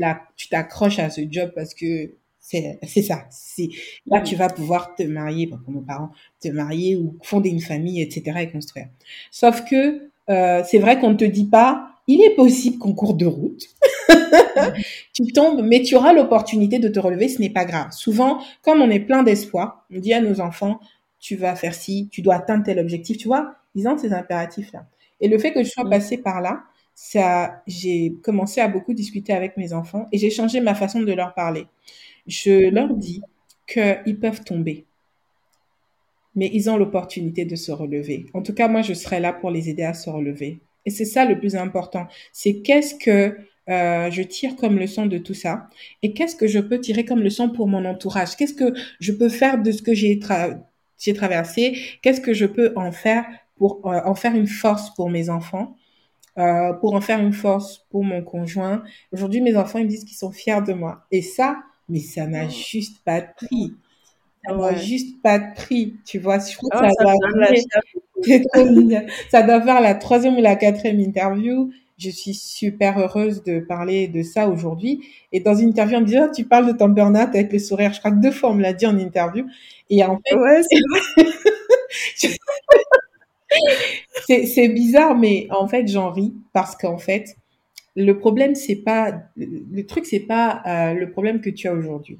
t'accroches à ce job parce que c'est, c'est ça. C'est là tu vas pouvoir te marier, pour nos parents, te marier ou fonder une famille, etc. et construire. Sauf que euh, c'est vrai qu'on ne te dit pas, il est possible qu'on court de route. tu tombes, mais tu auras l'opportunité de te relever, ce n'est pas grave. Souvent, comme on est plein d'espoir, on dit à nos enfants, tu vas faire ci, tu dois atteindre tel objectif, tu vois, ils ont ces impératifs-là. Et le fait que je sois mm. passée par là, ça, j'ai commencé à beaucoup discuter avec mes enfants et j'ai changé ma façon de leur parler. Je leur dis qu'ils peuvent tomber, mais ils ont l'opportunité de se relever. En tout cas, moi, je serai là pour les aider à se relever. Et c'est ça le plus important. C'est qu'est-ce que euh, je tire comme leçon de tout ça et qu'est-ce que je peux tirer comme leçon pour mon entourage? Qu'est-ce que je peux faire de ce que j'ai j'ai traversé? Qu'est-ce que je peux en faire pour euh, en faire une force pour mes enfants, euh, pour en faire une force pour mon conjoint. Aujourd'hui, mes enfants, ils me disent qu'ils sont fiers de moi. Et ça, mais ça n'a juste pas de prix. Ça n'a juste pas de prix, tu vois. Je crois que oh, ça, doit ça doit faire la troisième ou la quatrième interview. Je suis super heureuse de parler de ça aujourd'hui. Et dans une interview, on me dit, oh, tu parles de ton burn-out avec le sourire. Je crois que deux fois, on me l'a dit en interview. Et en fait, ouais, c'est bizarre, mais en fait, j'en ris parce qu'en fait, le problème, c'est pas, le truc, c'est pas euh, le problème que tu as aujourd'hui.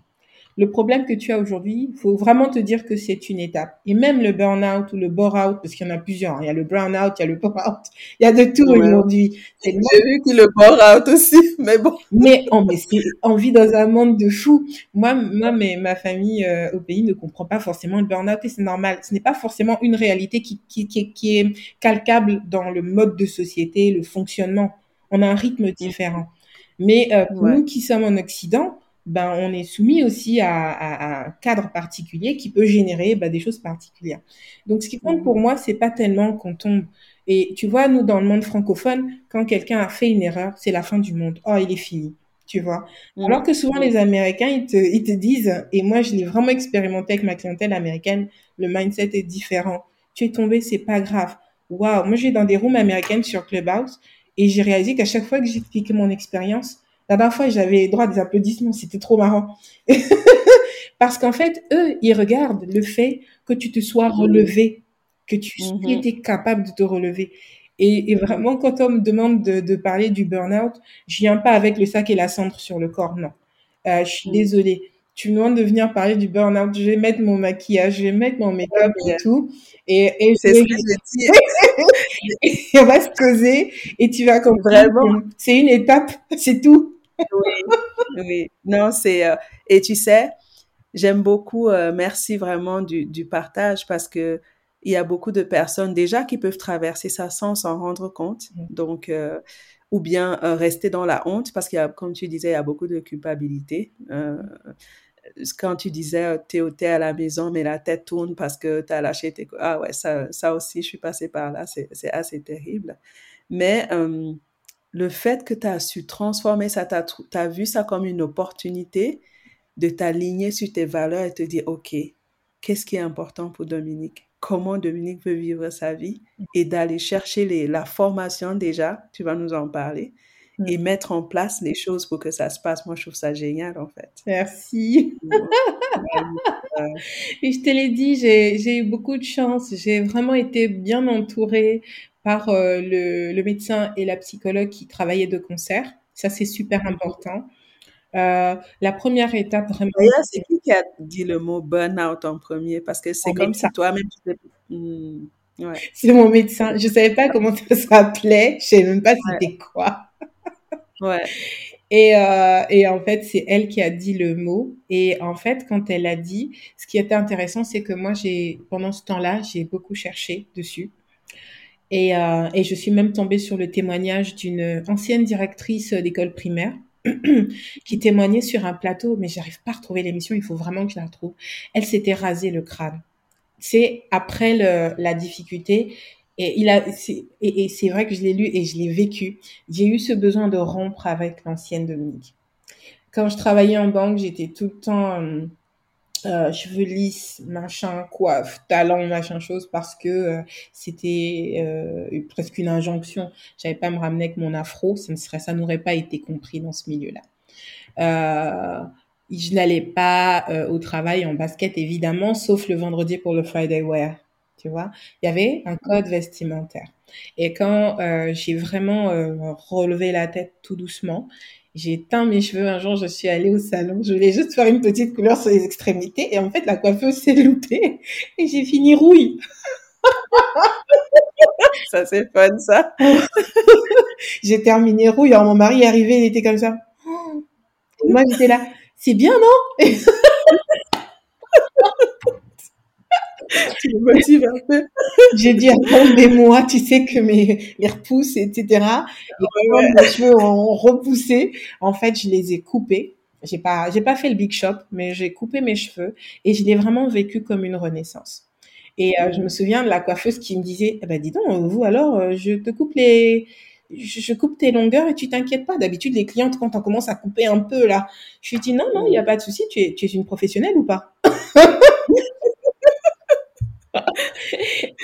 Le problème que tu as aujourd'hui, il faut vraiment te dire que c'est une étape. Et même le burn-out ou le bore-out, parce qu'il y en a plusieurs. Hein. Il y a le burn-out, il y a le bore-out. Il y a de tout aujourd'hui. J'ai vu qu'il le bore-out aussi, mais bon. Mais on, mais on vit dans un monde de fous. Moi, moi, mais ma famille euh, au pays ne comprend pas forcément le burn-out et c'est normal. Ce n'est pas forcément une réalité qui, qui, qui, qui est calcable dans le mode de société, le fonctionnement. On a un rythme différent. Mais euh, pour nous qui sommes en Occident, ben, on est soumis aussi à, un cadre particulier qui peut générer ben, des choses particulières. Donc, ce qui compte pour moi, c'est pas tellement qu'on tombe Et tu vois, nous, dans le monde francophone, quand quelqu'un a fait une erreur, c'est la fin du monde. Oh, il est fini. Tu vois? Mm. Alors que souvent, les Américains, ils te, ils te disent, et moi, je l'ai vraiment expérimenté avec ma clientèle américaine, le mindset est différent. Tu es tombé, c'est pas grave. Waouh. Moi, je vais dans des rooms américaines sur Clubhouse et j'ai réalisé qu'à chaque fois que j'expliquais mon expérience, la dernière fois, j'avais droit à des applaudissements. C'était trop marrant. Parce qu'en fait, eux, ils regardent le fait que tu te sois relevé, que tu mm été capable de te relever. Et, vraiment, quand on me demande de, parler du burn-out, je viens pas avec le sac et la cendre sur le corps, non. Euh, je suis mm. désolée. Tu me demandes de venir parler du burn-out, je vais mettre mon maquillage, je vais mettre mon make-up et tout. Et, et c'est ce que je dis. et on va se causer et tu vas comprendre. Vraiment. C'est une étape, c'est tout. Oui, oui. Non, c'est, euh, et tu sais, j'aime beaucoup, euh, merci vraiment du, du, partage parce que il y a beaucoup de personnes déjà qui peuvent traverser ça sans s'en rendre compte. Mm. Donc, euh, ou bien rester dans la honte parce qu'il y a, comme tu disais, il y a beaucoup de culpabilité. quand tu disais, t'es au thé à la maison, mais la tête tourne parce que tu as lâché tes... Ah ouais, ça, ça aussi, je suis passée par là, c'est assez terrible. Mais le fait que tu as su transformer ça, tu as, vu ça comme une opportunité de t'aligner sur tes valeurs et te dire, OK, qu'est-ce qui est important pour Dominique? Comment Dominique veut vivre sa vie? Et d'aller chercher les, la formation déjà, tu vas nous en parler, et mettre en place les choses pour que ça se passe. Moi, je trouve ça génial, en fait. Merci. et je te l'ai dit, j'ai eu beaucoup de chance. J'ai vraiment été bien entourée par euh, le, le, médecin et la psychologue qui travaillaient de concert. Ça, c'est super important. Euh, la première étape vraiment. c'est qui qui a dit le mot burn-out en premier? Parce que c'est comme si toi-même tu hmm, ouais. C'est mon médecin. Je savais pas comment ça s'appelait. Je savais même pas c'était quoi. ouais. Et, euh, et en fait, c'est elle qui a dit le mot. Et en fait, quand elle a dit, ce qui était intéressant, c'est que moi, j'ai pendant ce temps-là, j'ai beaucoup cherché dessus. Et, euh, et, je suis même tombée sur le témoignage d'une ancienne directrice d'école primaire qui témoignait sur un plateau, mais j'arrive pas à retrouver l'émission, il faut vraiment que je la retrouve. Elle s'était rasé le crâne. C'est après la difficulté, et il a, et, et c'est vrai que je l'ai lu et je l'ai vécu. J'ai eu ce besoin de rompre avec l'ancienne Dominique. Quand je travaillais en banque, j'étais tout le temps euh, euh, cheveux lisses, machin, coiffe, talons, machin chose, parce que euh, c'était euh, presque une injonction. J'avais pas à me ramener avec mon afro, ça ne serait, ça n'aurait pas été compris dans ce milieu-là. je n'allais pas au travail en basket, évidemment, sauf le vendredi pour le Friday wear. Tu vois, il y avait un code vestimentaire. Et quand j'ai vraiment relevé la tête tout doucement j'ai teint mes cheveux un jour, je suis allée au salon, je voulais juste faire une petite couleur sur les extrémités et en fait la coiffeuse s'est loupée et j'ai fini rouille. ça c'est fun ça. j'ai terminé rouille, alors mon mari est arrivé, il était comme ça. moi j'étais là, c'est bien non? un peu. J'ai dit, attendez-moi, tu sais que mes, mes repousses, etc. Et quand mes cheveux ont repoussé, en fait, je les ai coupés. J'ai pas, j'ai pas fait le big shop, mais j'ai coupé mes cheveux et je l'ai vraiment vécu comme une renaissance. Et euh, je me souviens de la coiffeuse qui me disait, eh ben, dis donc, vous alors, euh, je te coupe les, je, coupe tes longueurs et tu t'inquiètes pas. D'habitude, les clientes, quand on commence à couper un peu là, je lui dis non, non, il n'y a pas de souci, tu es, tu es une professionnelle ou pas?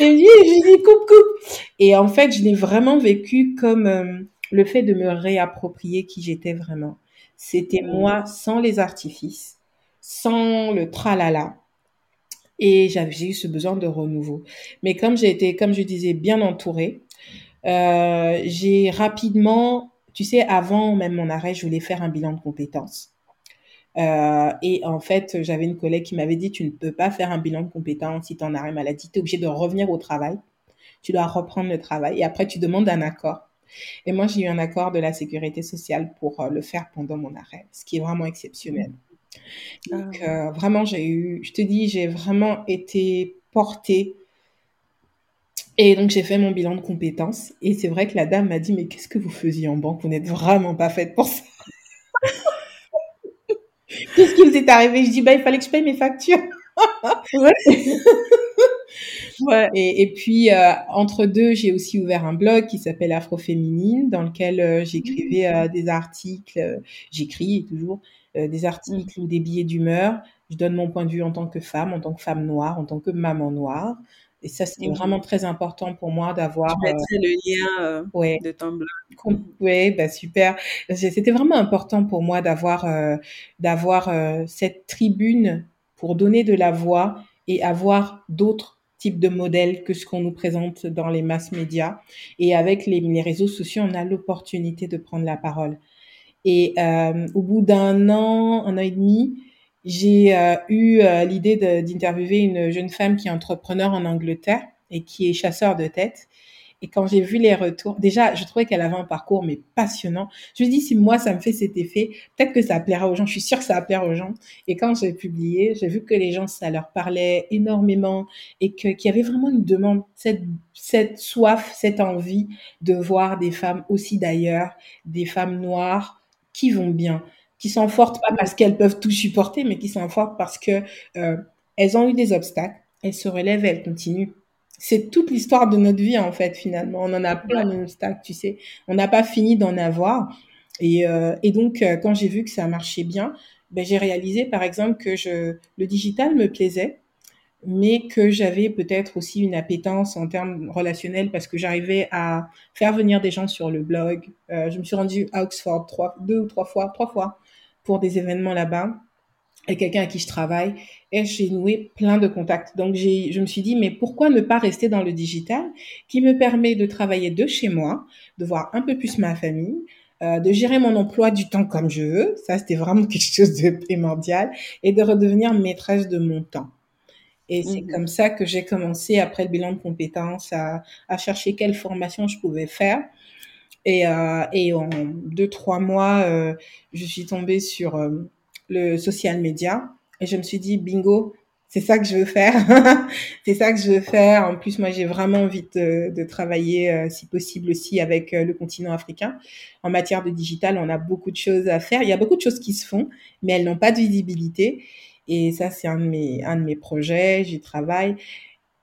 et je dis coupe, coupe. Et en fait, je l'ai vraiment vécu comme euh, le fait de me réapproprier qui j'étais vraiment. C'était mmh. moi sans les artifices, sans le tralala. Et j'ai eu ce besoin de renouveau. Mais comme j'ai été, comme je disais, bien entourée, euh, j'ai rapidement, tu sais, avant même mon arrêt, je voulais faire un bilan de compétences. Euh, et en fait, j'avais une collègue qui m'avait dit, tu ne peux pas faire un bilan de compétences si tu en arrêt maladie, tu es obligé de revenir au travail, tu dois reprendre le travail et après tu demandes un accord. Et moi, j'ai eu un accord de la sécurité sociale pour euh, le faire pendant mon arrêt, ce qui est vraiment exceptionnel. Donc, ah. euh, vraiment, j'ai eu, je te dis, j'ai vraiment été portée. Et donc, j'ai fait mon bilan de compétences. Et c'est vrai que la dame m'a dit, mais qu'est-ce que vous faisiez en banque? Vous n'êtes vraiment pas faite pour ça. Qu'est-ce qui vous est arrivé? Je dis, bah, il fallait que je paye mes factures. Ouais. Et, et puis, euh, entre deux, j'ai aussi ouvert un blog qui s'appelle Afroféminine, dans lequel euh, j'écrivais euh, des articles, j'écris toujours des articles ou des billets d'humeur. Je donne mon point de vue en tant que femme, en tant que femme noire, en tant que maman noire. Et ça, c'était mmh vraiment très important pour moi d'avoir. Je mettrai le lien ouais. de ton blog. Oui, bah super. C'était vraiment important pour moi d'avoir d'avoir cette tribune pour donner de la voix et avoir d'autres types de modèles que ce qu'on nous présente dans les masses médias. Et avec les, les réseaux sociaux, on a l'opportunité de prendre la parole. Et euh, au bout d'un an, un an et demi, j'ai euh, eu euh, l'idée d'interviewer une jeune femme qui est entrepreneur en Angleterre et qui est chasseur de tête. Et quand j'ai vu les retours, déjà, je trouvais qu'elle avait un parcours mais passionnant. Je me dis si moi ça me fait cet effet, peut-être que ça plaira aux gens. Je suis sûre que ça va plaire aux gens. Et quand j'ai publié, j'ai vu que les gens ça leur parlait énormément et que qu'il y avait vraiment une demande, cette cette soif, cette envie de voir des femmes aussi d'ailleurs, des femmes noires qui vont bien, qui sont fortes pas parce qu'elles peuvent tout supporter, mais qui sont fortes parce que euh, elles ont eu des obstacles, elles se relèvent, elles continuent c'est toute l'histoire de notre vie en fait finalement. On en a plein d'obstacles, tu sais. On n'a pas fini d'en avoir. Et, euh, et donc euh, quand j'ai vu que ça marchait bien, ben, j'ai réalisé par exemple que je, le digital me plaisait, mais que j'avais peut-être aussi une appétence en termes relationnels parce que j'arrivais à faire venir des gens sur le blog. Euh, je me suis rendue à Oxford trois, deux ou trois fois, trois fois pour des événements là-bas et quelqu'un à qui je travaille et j'ai noué plein de contacts. Donc j'ai, je me suis dit mais pourquoi ne pas rester dans le digital qui me permet de travailler de chez moi, de voir un peu plus ma famille, euh, de gérer mon emploi du temps comme je veux, ça c'était vraiment quelque chose de primordial et de redevenir maîtresse de mon temps. Et c'est mmh. comme ça que j'ai commencé après le bilan de compétences à, à chercher quelle formation je pouvais faire. Et, euh, et en deux trois mois, euh, je suis tombée sur euh, le social media. Et je me suis dit, bingo, c'est ça que je veux faire. c'est ça que je veux faire. En plus, moi, j'ai vraiment envie de, travailler, euh, si possible aussi, avec euh, le continent africain. En matière de digital, on a beaucoup de choses à faire. Il y a beaucoup de choses qui se font, mais elles n'ont pas de visibilité. Et ça, c'est un de mes, un de mes projets. J'y travaille.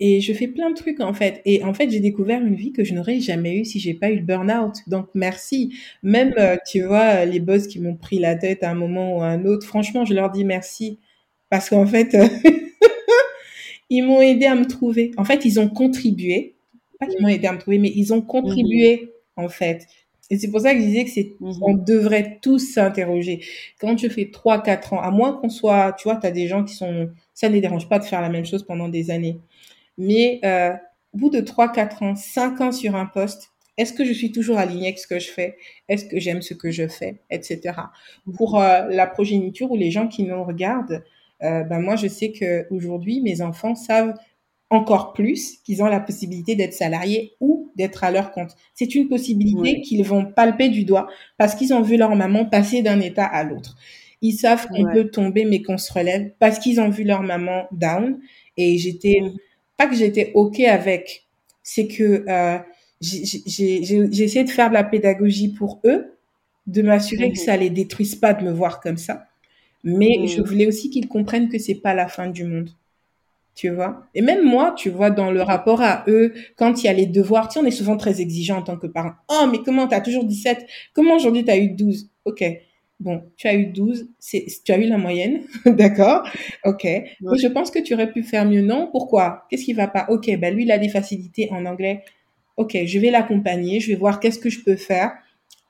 Et je fais plein de trucs en fait. Et en fait, j'ai découvert une vie que je n'aurais jamais eue si j'ai pas eu le burn-out. Donc merci. Même euh, tu vois les boss qui m'ont pris la tête à un moment ou à un autre, franchement, je leur dis merci parce qu'en fait, ils m'ont aidé à me trouver. En fait, ils ont contribué. Pas qu'ils m'ont aidé à me trouver, mais ils ont contribué en fait. Et c'est pour ça que je disais que c'est, mhm. on devrait tous s'interroger. Quand tu fais 3, 4 ans, à moins qu'on soit, tu vois, tu as des gens qui sont, ça ne les dérange pas de faire la même chose pendant des années. Mais euh, au bout de 3, 4 ans, 5 ans sur un poste, est-ce que je suis toujours alignée avec ce que je fais? Est-ce que j'aime ce que je fais? Etc. Pour euh, la progéniture ou les gens qui nous regardent, euh, ben moi, je sais que aujourd'hui, mes enfants savent encore plus qu'ils ont la possibilité d'être salariés ou d'être à leur compte. C'est une possibilité qu'ils vont palper du doigt parce qu'ils ont vu leur maman passer d'un état à l'autre. Ils savent qu'on peut tomber mais qu'on se relève parce qu'ils ont vu leur maman down. Et j'étais, pas que j'étais OK avec, c'est que euh, j'ai essayé de faire de la pédagogie pour eux, de m'assurer que mhm. ça les détruise pas de me voir comme ça. Mais mhm. je voulais aussi qu'ils comprennent que c'est pas la fin du monde. Tu vois? Et même moi, tu vois, dans le rapport à eux, quand il y a les devoirs, tu sais, on est souvent très exigeant en tant que parent. Oh, mais comment t'as toujours 17 Comment aujourd'hui t'as eu 12 Ok. Bon, tu as eu 12, c'est, tu as eu la moyenne, d'accord Ok. je pense que tu aurais pu faire mieux, non? Pourquoi? Qu'est-ce qui va pas? Ok, ben lui, il a des facilités en anglais. Ok, je vais l'accompagner, je vais voir qu'est-ce que je peux faire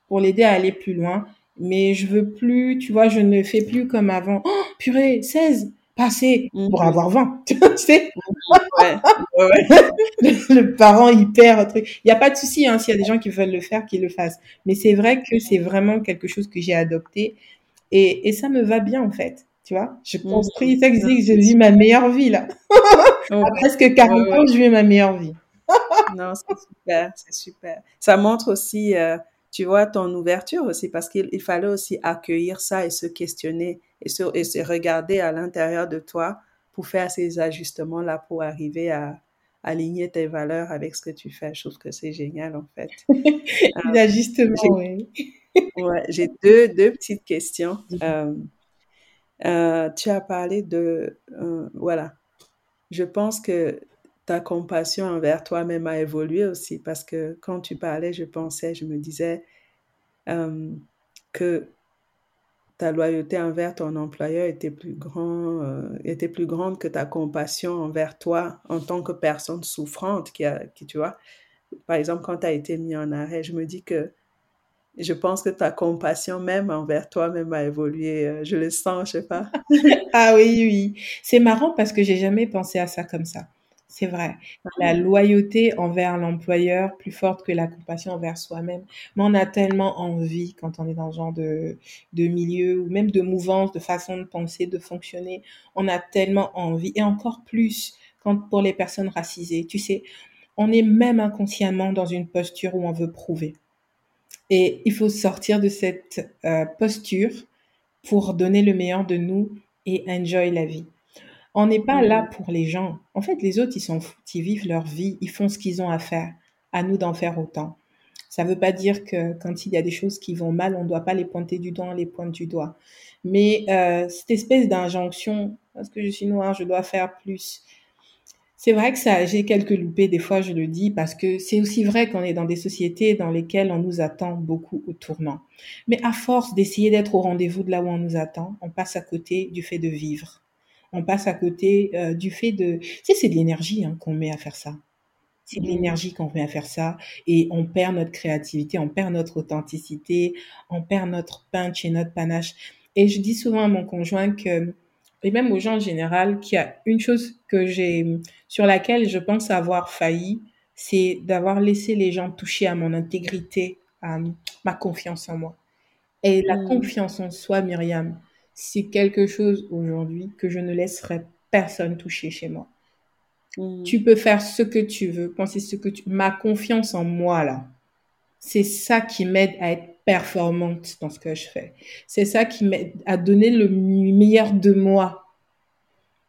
pour l'aider à aller plus loin. Mais je veux plus, tu vois, je ne fais plus comme avant. Oh, purée, 16 passer pour mhm. avoir 20. Tu sais ouais, le, parent hyper truc. Il n'y a pas de souci hein, s'il y a des gens qui veulent le faire, qu'ils le fassent. Mais c'est vrai que c'est vraiment quelque chose que j'ai adopté et, et, ça me va bien en fait. Tu vois, je mhm. construis, ça que je dis que je vis ma meilleure vie là. à presque 40 ans, je vis ma meilleure vie. non, c'est super, c'est super. Ça montre aussi, euh, tu vois, ton ouverture aussi parce qu'il fallait aussi accueillir ça et se questionner et se, et se regarder à l'intérieur de toi pour faire ces ajustements-là pour arriver à aligner tes valeurs avec ce que tu fais. Je trouve que c'est génial, en fait. Les euh, ajustements, oui. ouais, j'ai deux, deux petites questions. Euh, euh, tu as parlé de... voilà. Je pense que ta compassion envers toi-même a évolué aussi parce que quand tu parlais, je pensais, je me disais que ta loyauté envers ton employeur était plus, grand, euh, grande que ta compassion envers toi en tant que personne souffrante qui, qui tu vois. Par exemple, quand tu été mis en arrêt, je me dis que je pense que ta compassion même envers toi-même a évolué. Euh, je le sens, je sais pas. ah oui, oui. C'est marrant parce que j'ai jamais pensé à ça comme ça. C'est vrai. La loyauté envers l'employeur plus forte que la compassion envers soi-même. Mais on a tellement envie quand on est dans ce genre de, de milieu ou même de mouvance, de façon de penser, de fonctionner. On a tellement envie et encore plus quand pour les personnes racisées. Tu sais, on est même inconsciemment dans une posture où on veut prouver. Et il faut sortir de cette euh, posture pour donner le meilleur de nous et enjoy la vie. On n'est pas là mmh. pour les gens. En fait, les autres, ils sont ils vivent leur vie, ils font ce qu'ils ont à faire. À nous d'en faire autant. Ça ne veut pas dire que quand il y a des choses qui vont mal, on ne doit pas les pointer du doigt, on les pointe du doigt. Mais euh, cette espèce d'injonction, parce que je suis noire, je dois faire plus. C'est vrai que ça, j'ai quelques loupés, des fois je le dis, parce que c'est aussi vrai qu'on est dans des sociétés dans lesquelles on nous attend beaucoup au tournant. Mais à force d'essayer d'être au rendez-vous de là où on nous attend, on passe à côté du fait de vivre on passe à côté euh, du fait de... Tu sais, c'est de l'énergie hein, qu'on met à faire ça. C'est de mmh. l'énergie qu'on met à faire ça et on perd notre créativité, on perd notre authenticité, on perd notre punch et notre panache. Et je dis souvent à mon conjoint que, et même aux gens en général, qu'il y a une chose que j'ai, sur laquelle je pense avoir failli, c'est d'avoir laissé les gens toucher à mon intégrité, à ma confiance en moi. Et la mmh. confiance en soi, Myriam, c'est quelque chose aujourd'hui que je ne laisserai personne toucher chez moi. Mm. Tu peux faire ce que tu veux, penser ce que tu... Ma confiance en moi, là, c'est ça qui m'aide à être performante dans ce que je fais. C'est ça qui m'aide à donner le meilleur de moi.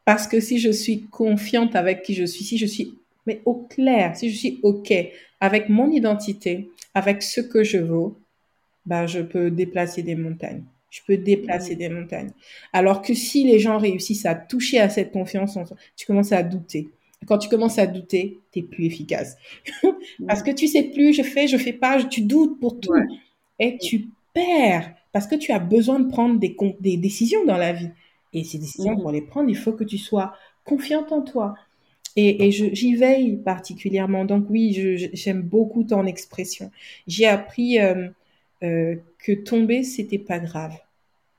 Parce que si je suis confiante avec qui je suis, si je suis mais au clair, si je suis OK avec mon identité, avec ce que je vaux, bah, je peux déplacer des montagnes je peux déplacer des montagnes. Alors que si les gens réussissent à toucher à cette confiance en tu commences à douter. Quand tu commences à douter, tu es plus efficace. parce que tu sais plus, je fais, je fais pas, tu doutes pour tout. Et tu perds parce que tu as besoin de prendre des, des décisions dans la vie. Et ces décisions, pour les prendre, il faut que tu sois confiante en toi. Et, et j'y veille particulièrement. Donc oui, j'aime beaucoup ton expression. J'ai appris euh, euh, que tomber, c'était pas grave.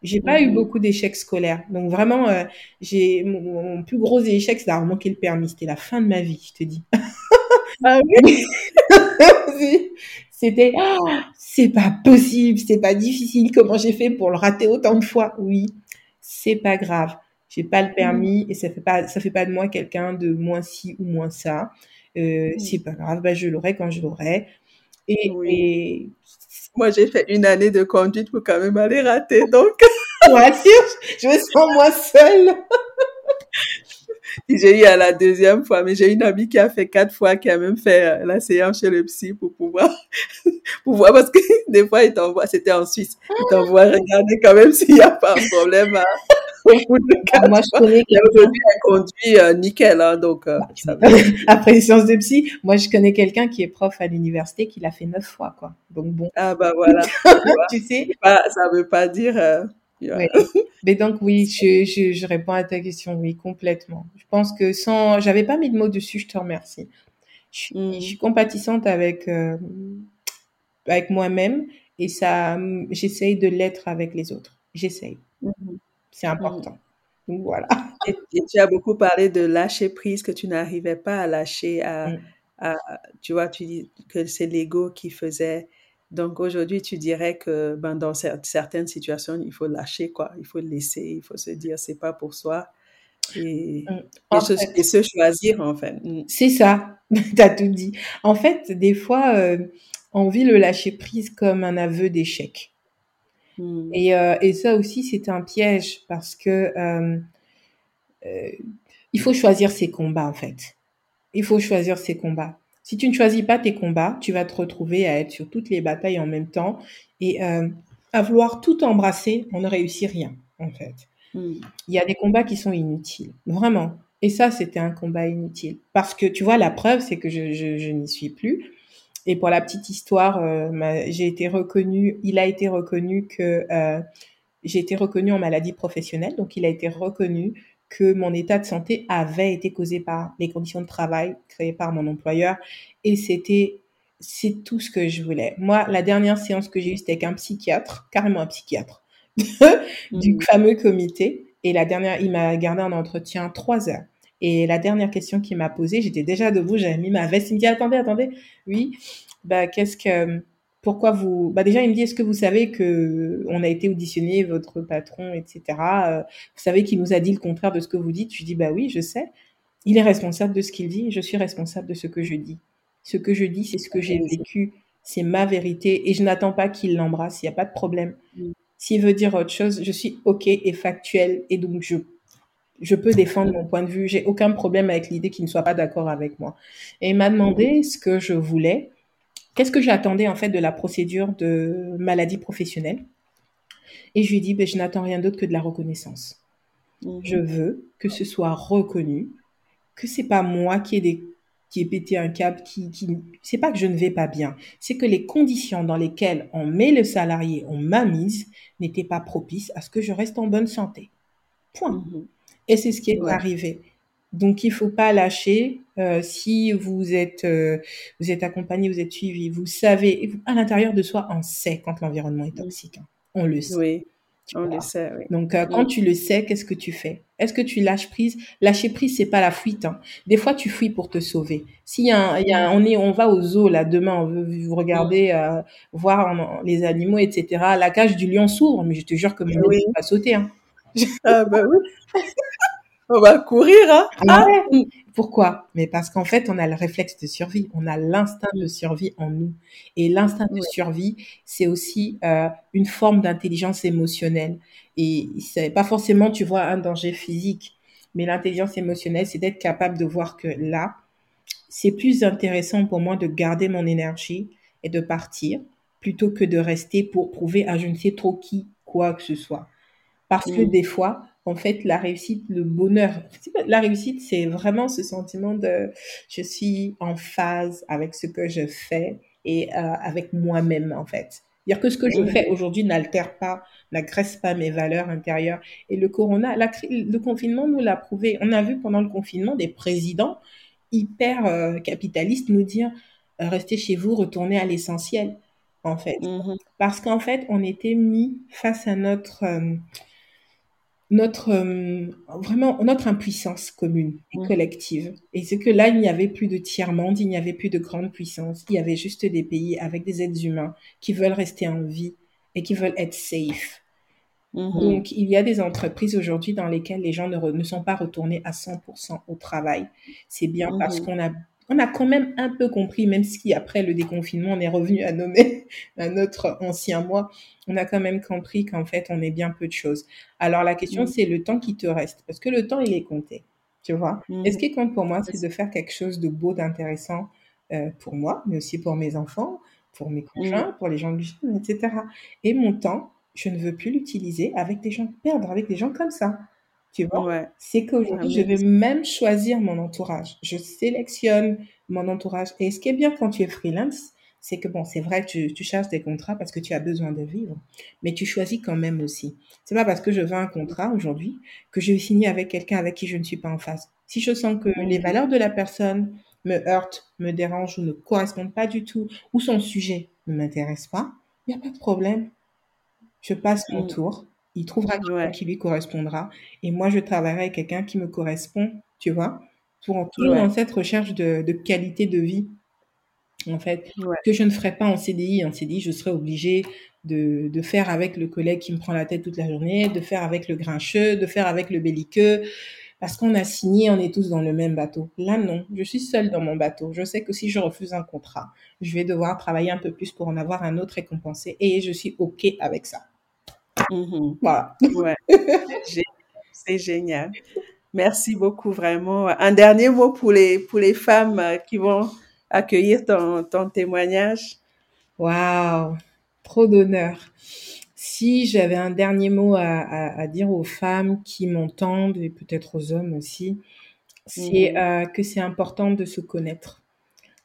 J'ai pas eu mhm. beaucoup d'échecs scolaires. Donc vraiment, euh, j'ai mon, plus gros échec, c'est d'avoir manqué le permis. C'était la fin de ma vie, je te dis. ah oui? c'était, oh, c'est pas possible, c'est pas difficile. Comment j'ai fait pour le rater autant de fois? Oui, c'est pas grave. J'ai pas le mhm. permis et ça fait pas, ça fait pas de moi quelqu'un de moins ci ou moins ça. Euh. C'est pas grave, bah, je l'aurai quand je l'aurai. Et, et moi, j'ai fait une année de conduite pour quand même aller rater. Donc, moi je me sens moi seule. j'ai eu à la deuxième fois, mais j'ai une amie qui a fait quatre fois, qui a même fait euh, la séance chez le psy pour pouvoir, pour voir, parce que des fois, il t'envoie, c'était en Suisse, il t'envoie regarder quand même s'il n'y a pas un problème à, ah, moi, je connais Aujourd'hui, elle conduit euh, nickel, hein, donc. Euh, Après les séances de psy, moi, je connais quelqu'un qui est prof à l'université qui l'a fait neuf fois, quoi. Donc bon. Ah bah voilà. tu sais. Bah, ça veut pas dire. Euh, Mais donc oui, je, je, je, réponds à ta question, oui, complètement. Je pense que sans, j'avais pas mis de mots dessus, je te remercie. Je suis, je suis mm. compatissante avec avec moi-même et ça, j'essaye de l'être avec les autres. J'essaye. Mm-hmm. C'est mmh. important. Donc voilà. Et, tu as beaucoup parlé de lâcher prise, que tu n'arrivais pas à lâcher, à, mmh. à, tu vois, tu dis que c'est l'ego qui faisait. Donc aujourd'hui, tu dirais que ben, dans certaines situations, il faut lâcher, quoi. Il faut laisser, il faut se dire, c'est pas pour soi. Et, et, se, choisir, en fait. C'est ça, tu as tout dit. En fait, des fois, euh, on vit le lâcher prise comme un aveu d'échec. Hmm. Et, euh, et, ça aussi, c'est un piège parce que euh, euh, il faut choisir ses combats en fait. Il faut choisir ses combats. Si tu ne choisis pas tes combats, tu vas te retrouver à être sur toutes les batailles en même temps et à vouloir tout embrasser, on ne réussit rien en fait. Hmm. Il y a des combats qui sont inutiles, vraiment. Et ça, c'était un combat inutile. Parce que, tu vois, la preuve, c'est que je, je, je n'y suis plus. Et pour la petite histoire, euh, j'ai été reconnue, il a été reconnu que euh, j'ai été reconnue en maladie professionnelle, donc il a été reconnu que mon état de santé avait été causé par les conditions de travail créées par mon employeur et c'était c'est tout ce que je voulais. Moi, la dernière séance que j'ai eue, c'était avec un psychiatre, carrément un psychiatre, du mmh. fameux comité. Et la dernière, il m'a gardé un entretien trois heures. Et la dernière question qu'il m'a posée, j'étais déjà debout, j'avais mis ma veste. Il me dit attendez, attendez, oui, bah qu'est-ce que, pourquoi vous, bah déjà il me dit est-ce que vous savez que on a été auditionné votre patron, etc. Euh, vous savez qu'il nous a dit le contraire de ce que vous dites? Je dis bah oui, je sais. Il est responsable de ce qu'il dit, je suis responsable de ce que je dis. Ce que je dis, c'est ce que j'ai vécu, c'est ma vérité, et je n'attends pas qu'il l'embrasse. Il n'y a pas de problème. S'il veut dire autre chose, je suis ok et factuel, et donc je je peux défendre mon point de vue. J'ai aucun problème avec l'idée qu'il ne soit pas d'accord avec moi. Et il m'a demandé ce que je voulais. Qu'est-ce que j'attendais en fait de la procédure de maladie professionnelle? Et je lui ai dit, ben, je n'attends rien d'autre que de la reconnaissance. Mhm. Je veux que ce soit reconnu, que c'est pas moi qui ai des qui ai pété un câble, qui, qui c'est pas que je ne vais pas bien, c'est que les conditions dans lesquelles on met le salarié, on m'a mise, n'étaient pas propices à ce que je reste en bonne santé. Point. Mhm. Et c'est ce qui est arrivé. Donc il faut pas lâcher. Euh, si vous êtes euh, vous êtes accompagné, vous êtes suivi, vous savez à l'intérieur de soi, on sait quand l'environnement est toxique. Hein. On le sait. Oui. On le sait, oui. Donc, euh, quand tu le sais, qu'est-ce que tu fais? Est-ce que tu lâches prise? Lâcher prise, c'est pas la fuite. Hein. Des fois, tu fuis pour te sauver. S'il y a, il y a on est, on va au zoo là demain, on veut vous regarder, euh, voir les animaux, etc. La cage du lion s'ouvre, mais je te jure que mon oui. va sauter. Hein. Ah bah oui. on va courir, hein ah Pourquoi? Mais parce qu'en fait, on a le réflexe de survie, on a l'instinct de survie en nous. Et l'instinct de survie, c'est aussi euh, une forme d'intelligence émotionnelle. Et c'est pas forcément, tu vois, un danger physique, mais l'intelligence émotionnelle, c'est d'être capable de voir que là, c'est plus intéressant pour moi de garder mon énergie et de partir plutôt que de rester pour prouver à je ne sais trop qui quoi que ce soit. Parce que des fois, en fait, la réussite, le bonheur, la réussite, c'est vraiment ce sentiment de je suis en phase avec ce que je fais et euh, avec moi-même, en fait. Dire que ce que je fais aujourd'hui n'altère pas, n'agresse pas mes valeurs intérieures. Et le corona, le confinement nous l'a prouvé. On a vu pendant le confinement des présidents hyper euh, capitalistes nous dire euh, restez chez vous, retournez à l'essentiel, en fait. Mmh Parce qu'en fait, on était mis face à notre notre euh, vraiment notre impuissance commune et mmh. collective. Et c'est que là, il n'y avait plus de tiers-monde, il n'y avait plus de grande puissance, il y avait juste des pays avec des êtres humains qui veulent rester en vie et qui veulent être safe. Mmh. Donc, il y a des entreprises aujourd'hui dans lesquelles les gens ne, ne, sont pas retournés à 100% au travail. C'est bien parce mmh. qu'on a on a quand même un peu compris, même si après le déconfinement, on est revenu à nommer un autre ancien moi, on a quand même compris qu'en fait, on est bien peu de choses. Alors la question, mm. c'est le temps qui te reste, parce que le temps, il est compté, tu vois. Mm. Et ce qui compte pour moi, c'est de faire quelque chose de beau, d'intéressant euh, pour moi, mais aussi pour mes enfants, pour mes conjoints, mm. pour les gens du jeune, etc. Et mon temps, je ne veux plus l'utiliser avec des gens, perdre avec des gens comme ça. Tu vois C'est qu'aujourd'hui, je vais même choisir mon entourage. Je sélectionne mon entourage. Et ce qui est bien quand tu es freelance, c'est que bon, c'est vrai que tu, tu cherches des contrats parce que tu as besoin de vivre, mais tu choisis quand même aussi. C'est pas parce que je veux un contrat aujourd'hui que je vais signer avec quelqu'un avec qui je ne suis pas en face. Si je sens que les valeurs de la personne me heurtent, me dérangent ou ne correspondent pas du tout, ou son sujet ne m'intéresse pas, il n'y a pas de problème. Je passe mon mmh. tour il trouvera quelqu'un qui lui correspondra. Et moi, je travaillerai avec quelqu'un qui me correspond, tu vois, pour toujours dans cette recherche de, de, qualité de vie, en fait, que je ne ferai pas en CDI. En CDI, je serai obligée de, de, faire avec le collègue qui me prend la tête toute la journée, de faire avec le grincheux, de faire avec le belliqueux, parce qu'on a signé, on est tous dans le même bateau. Là, non, je suis seule dans mon bateau. Je sais que si je refuse un contrat, je vais devoir travailler un peu plus pour en avoir un autre récompensé, et je suis OK avec ça. Mmh voilà. Ouais. C'est génial. Merci beaucoup, vraiment. Un dernier mot pour les, pour les femmes euh, qui vont accueillir ton, ton témoignage. Waouh, trop d'honneur. Si j'avais un dernier mot à, à, dire aux femmes qui m'entendent et peut-être aux hommes aussi, c'est mmh. que c'est important de se connaître.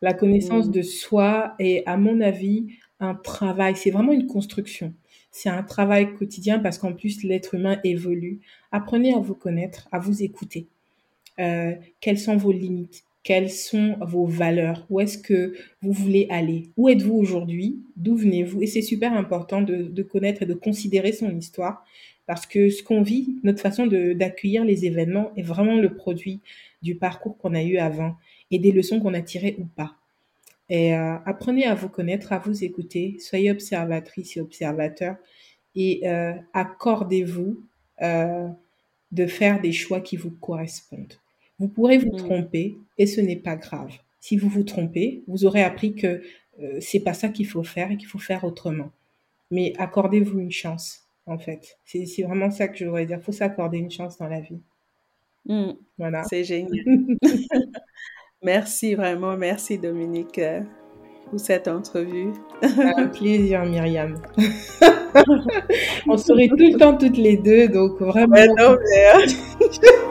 La connaissance mmh. de soi est, à mon avis, un travail. C'est vraiment une construction. C'est un travail quotidien parce qu'en plus, l'être humain évolue. Apprenez à vous connaître, à vous écouter. Euh, quelles sont vos limites? Quelles sont vos valeurs? Où est-ce que vous voulez aller? Où êtes-vous aujourd'hui? D'où venez-vous? Et c'est super important de, de, connaître et de considérer son histoire parce que ce qu'on vit, notre façon d'accueillir les événements est vraiment le produit du parcours qu'on a eu avant et des leçons qu'on a tirées ou pas. Et euh, apprenez à vous connaître, à vous écouter, soyez observatrice et observateur et euh, accordez-vous euh, de faire des choix qui vous correspondent. Vous pourrez vous mmh. tromper et ce n'est pas grave. Si vous vous trompez, vous aurez appris que c'est pas ça qu'il faut faire et qu'il faut faire autrement. Mais accordez-vous une chance, en fait. C'est vraiment ça que je voudrais dire. Il faut s'accorder une chance dans la vie. Mmh. Voilà. C'est génial. merci vraiment, merci Dominique euh, pour cette entrevue. Un plaisir Myriam. On serait tout le temps toutes les deux, donc vraiment. non, mais... Hein.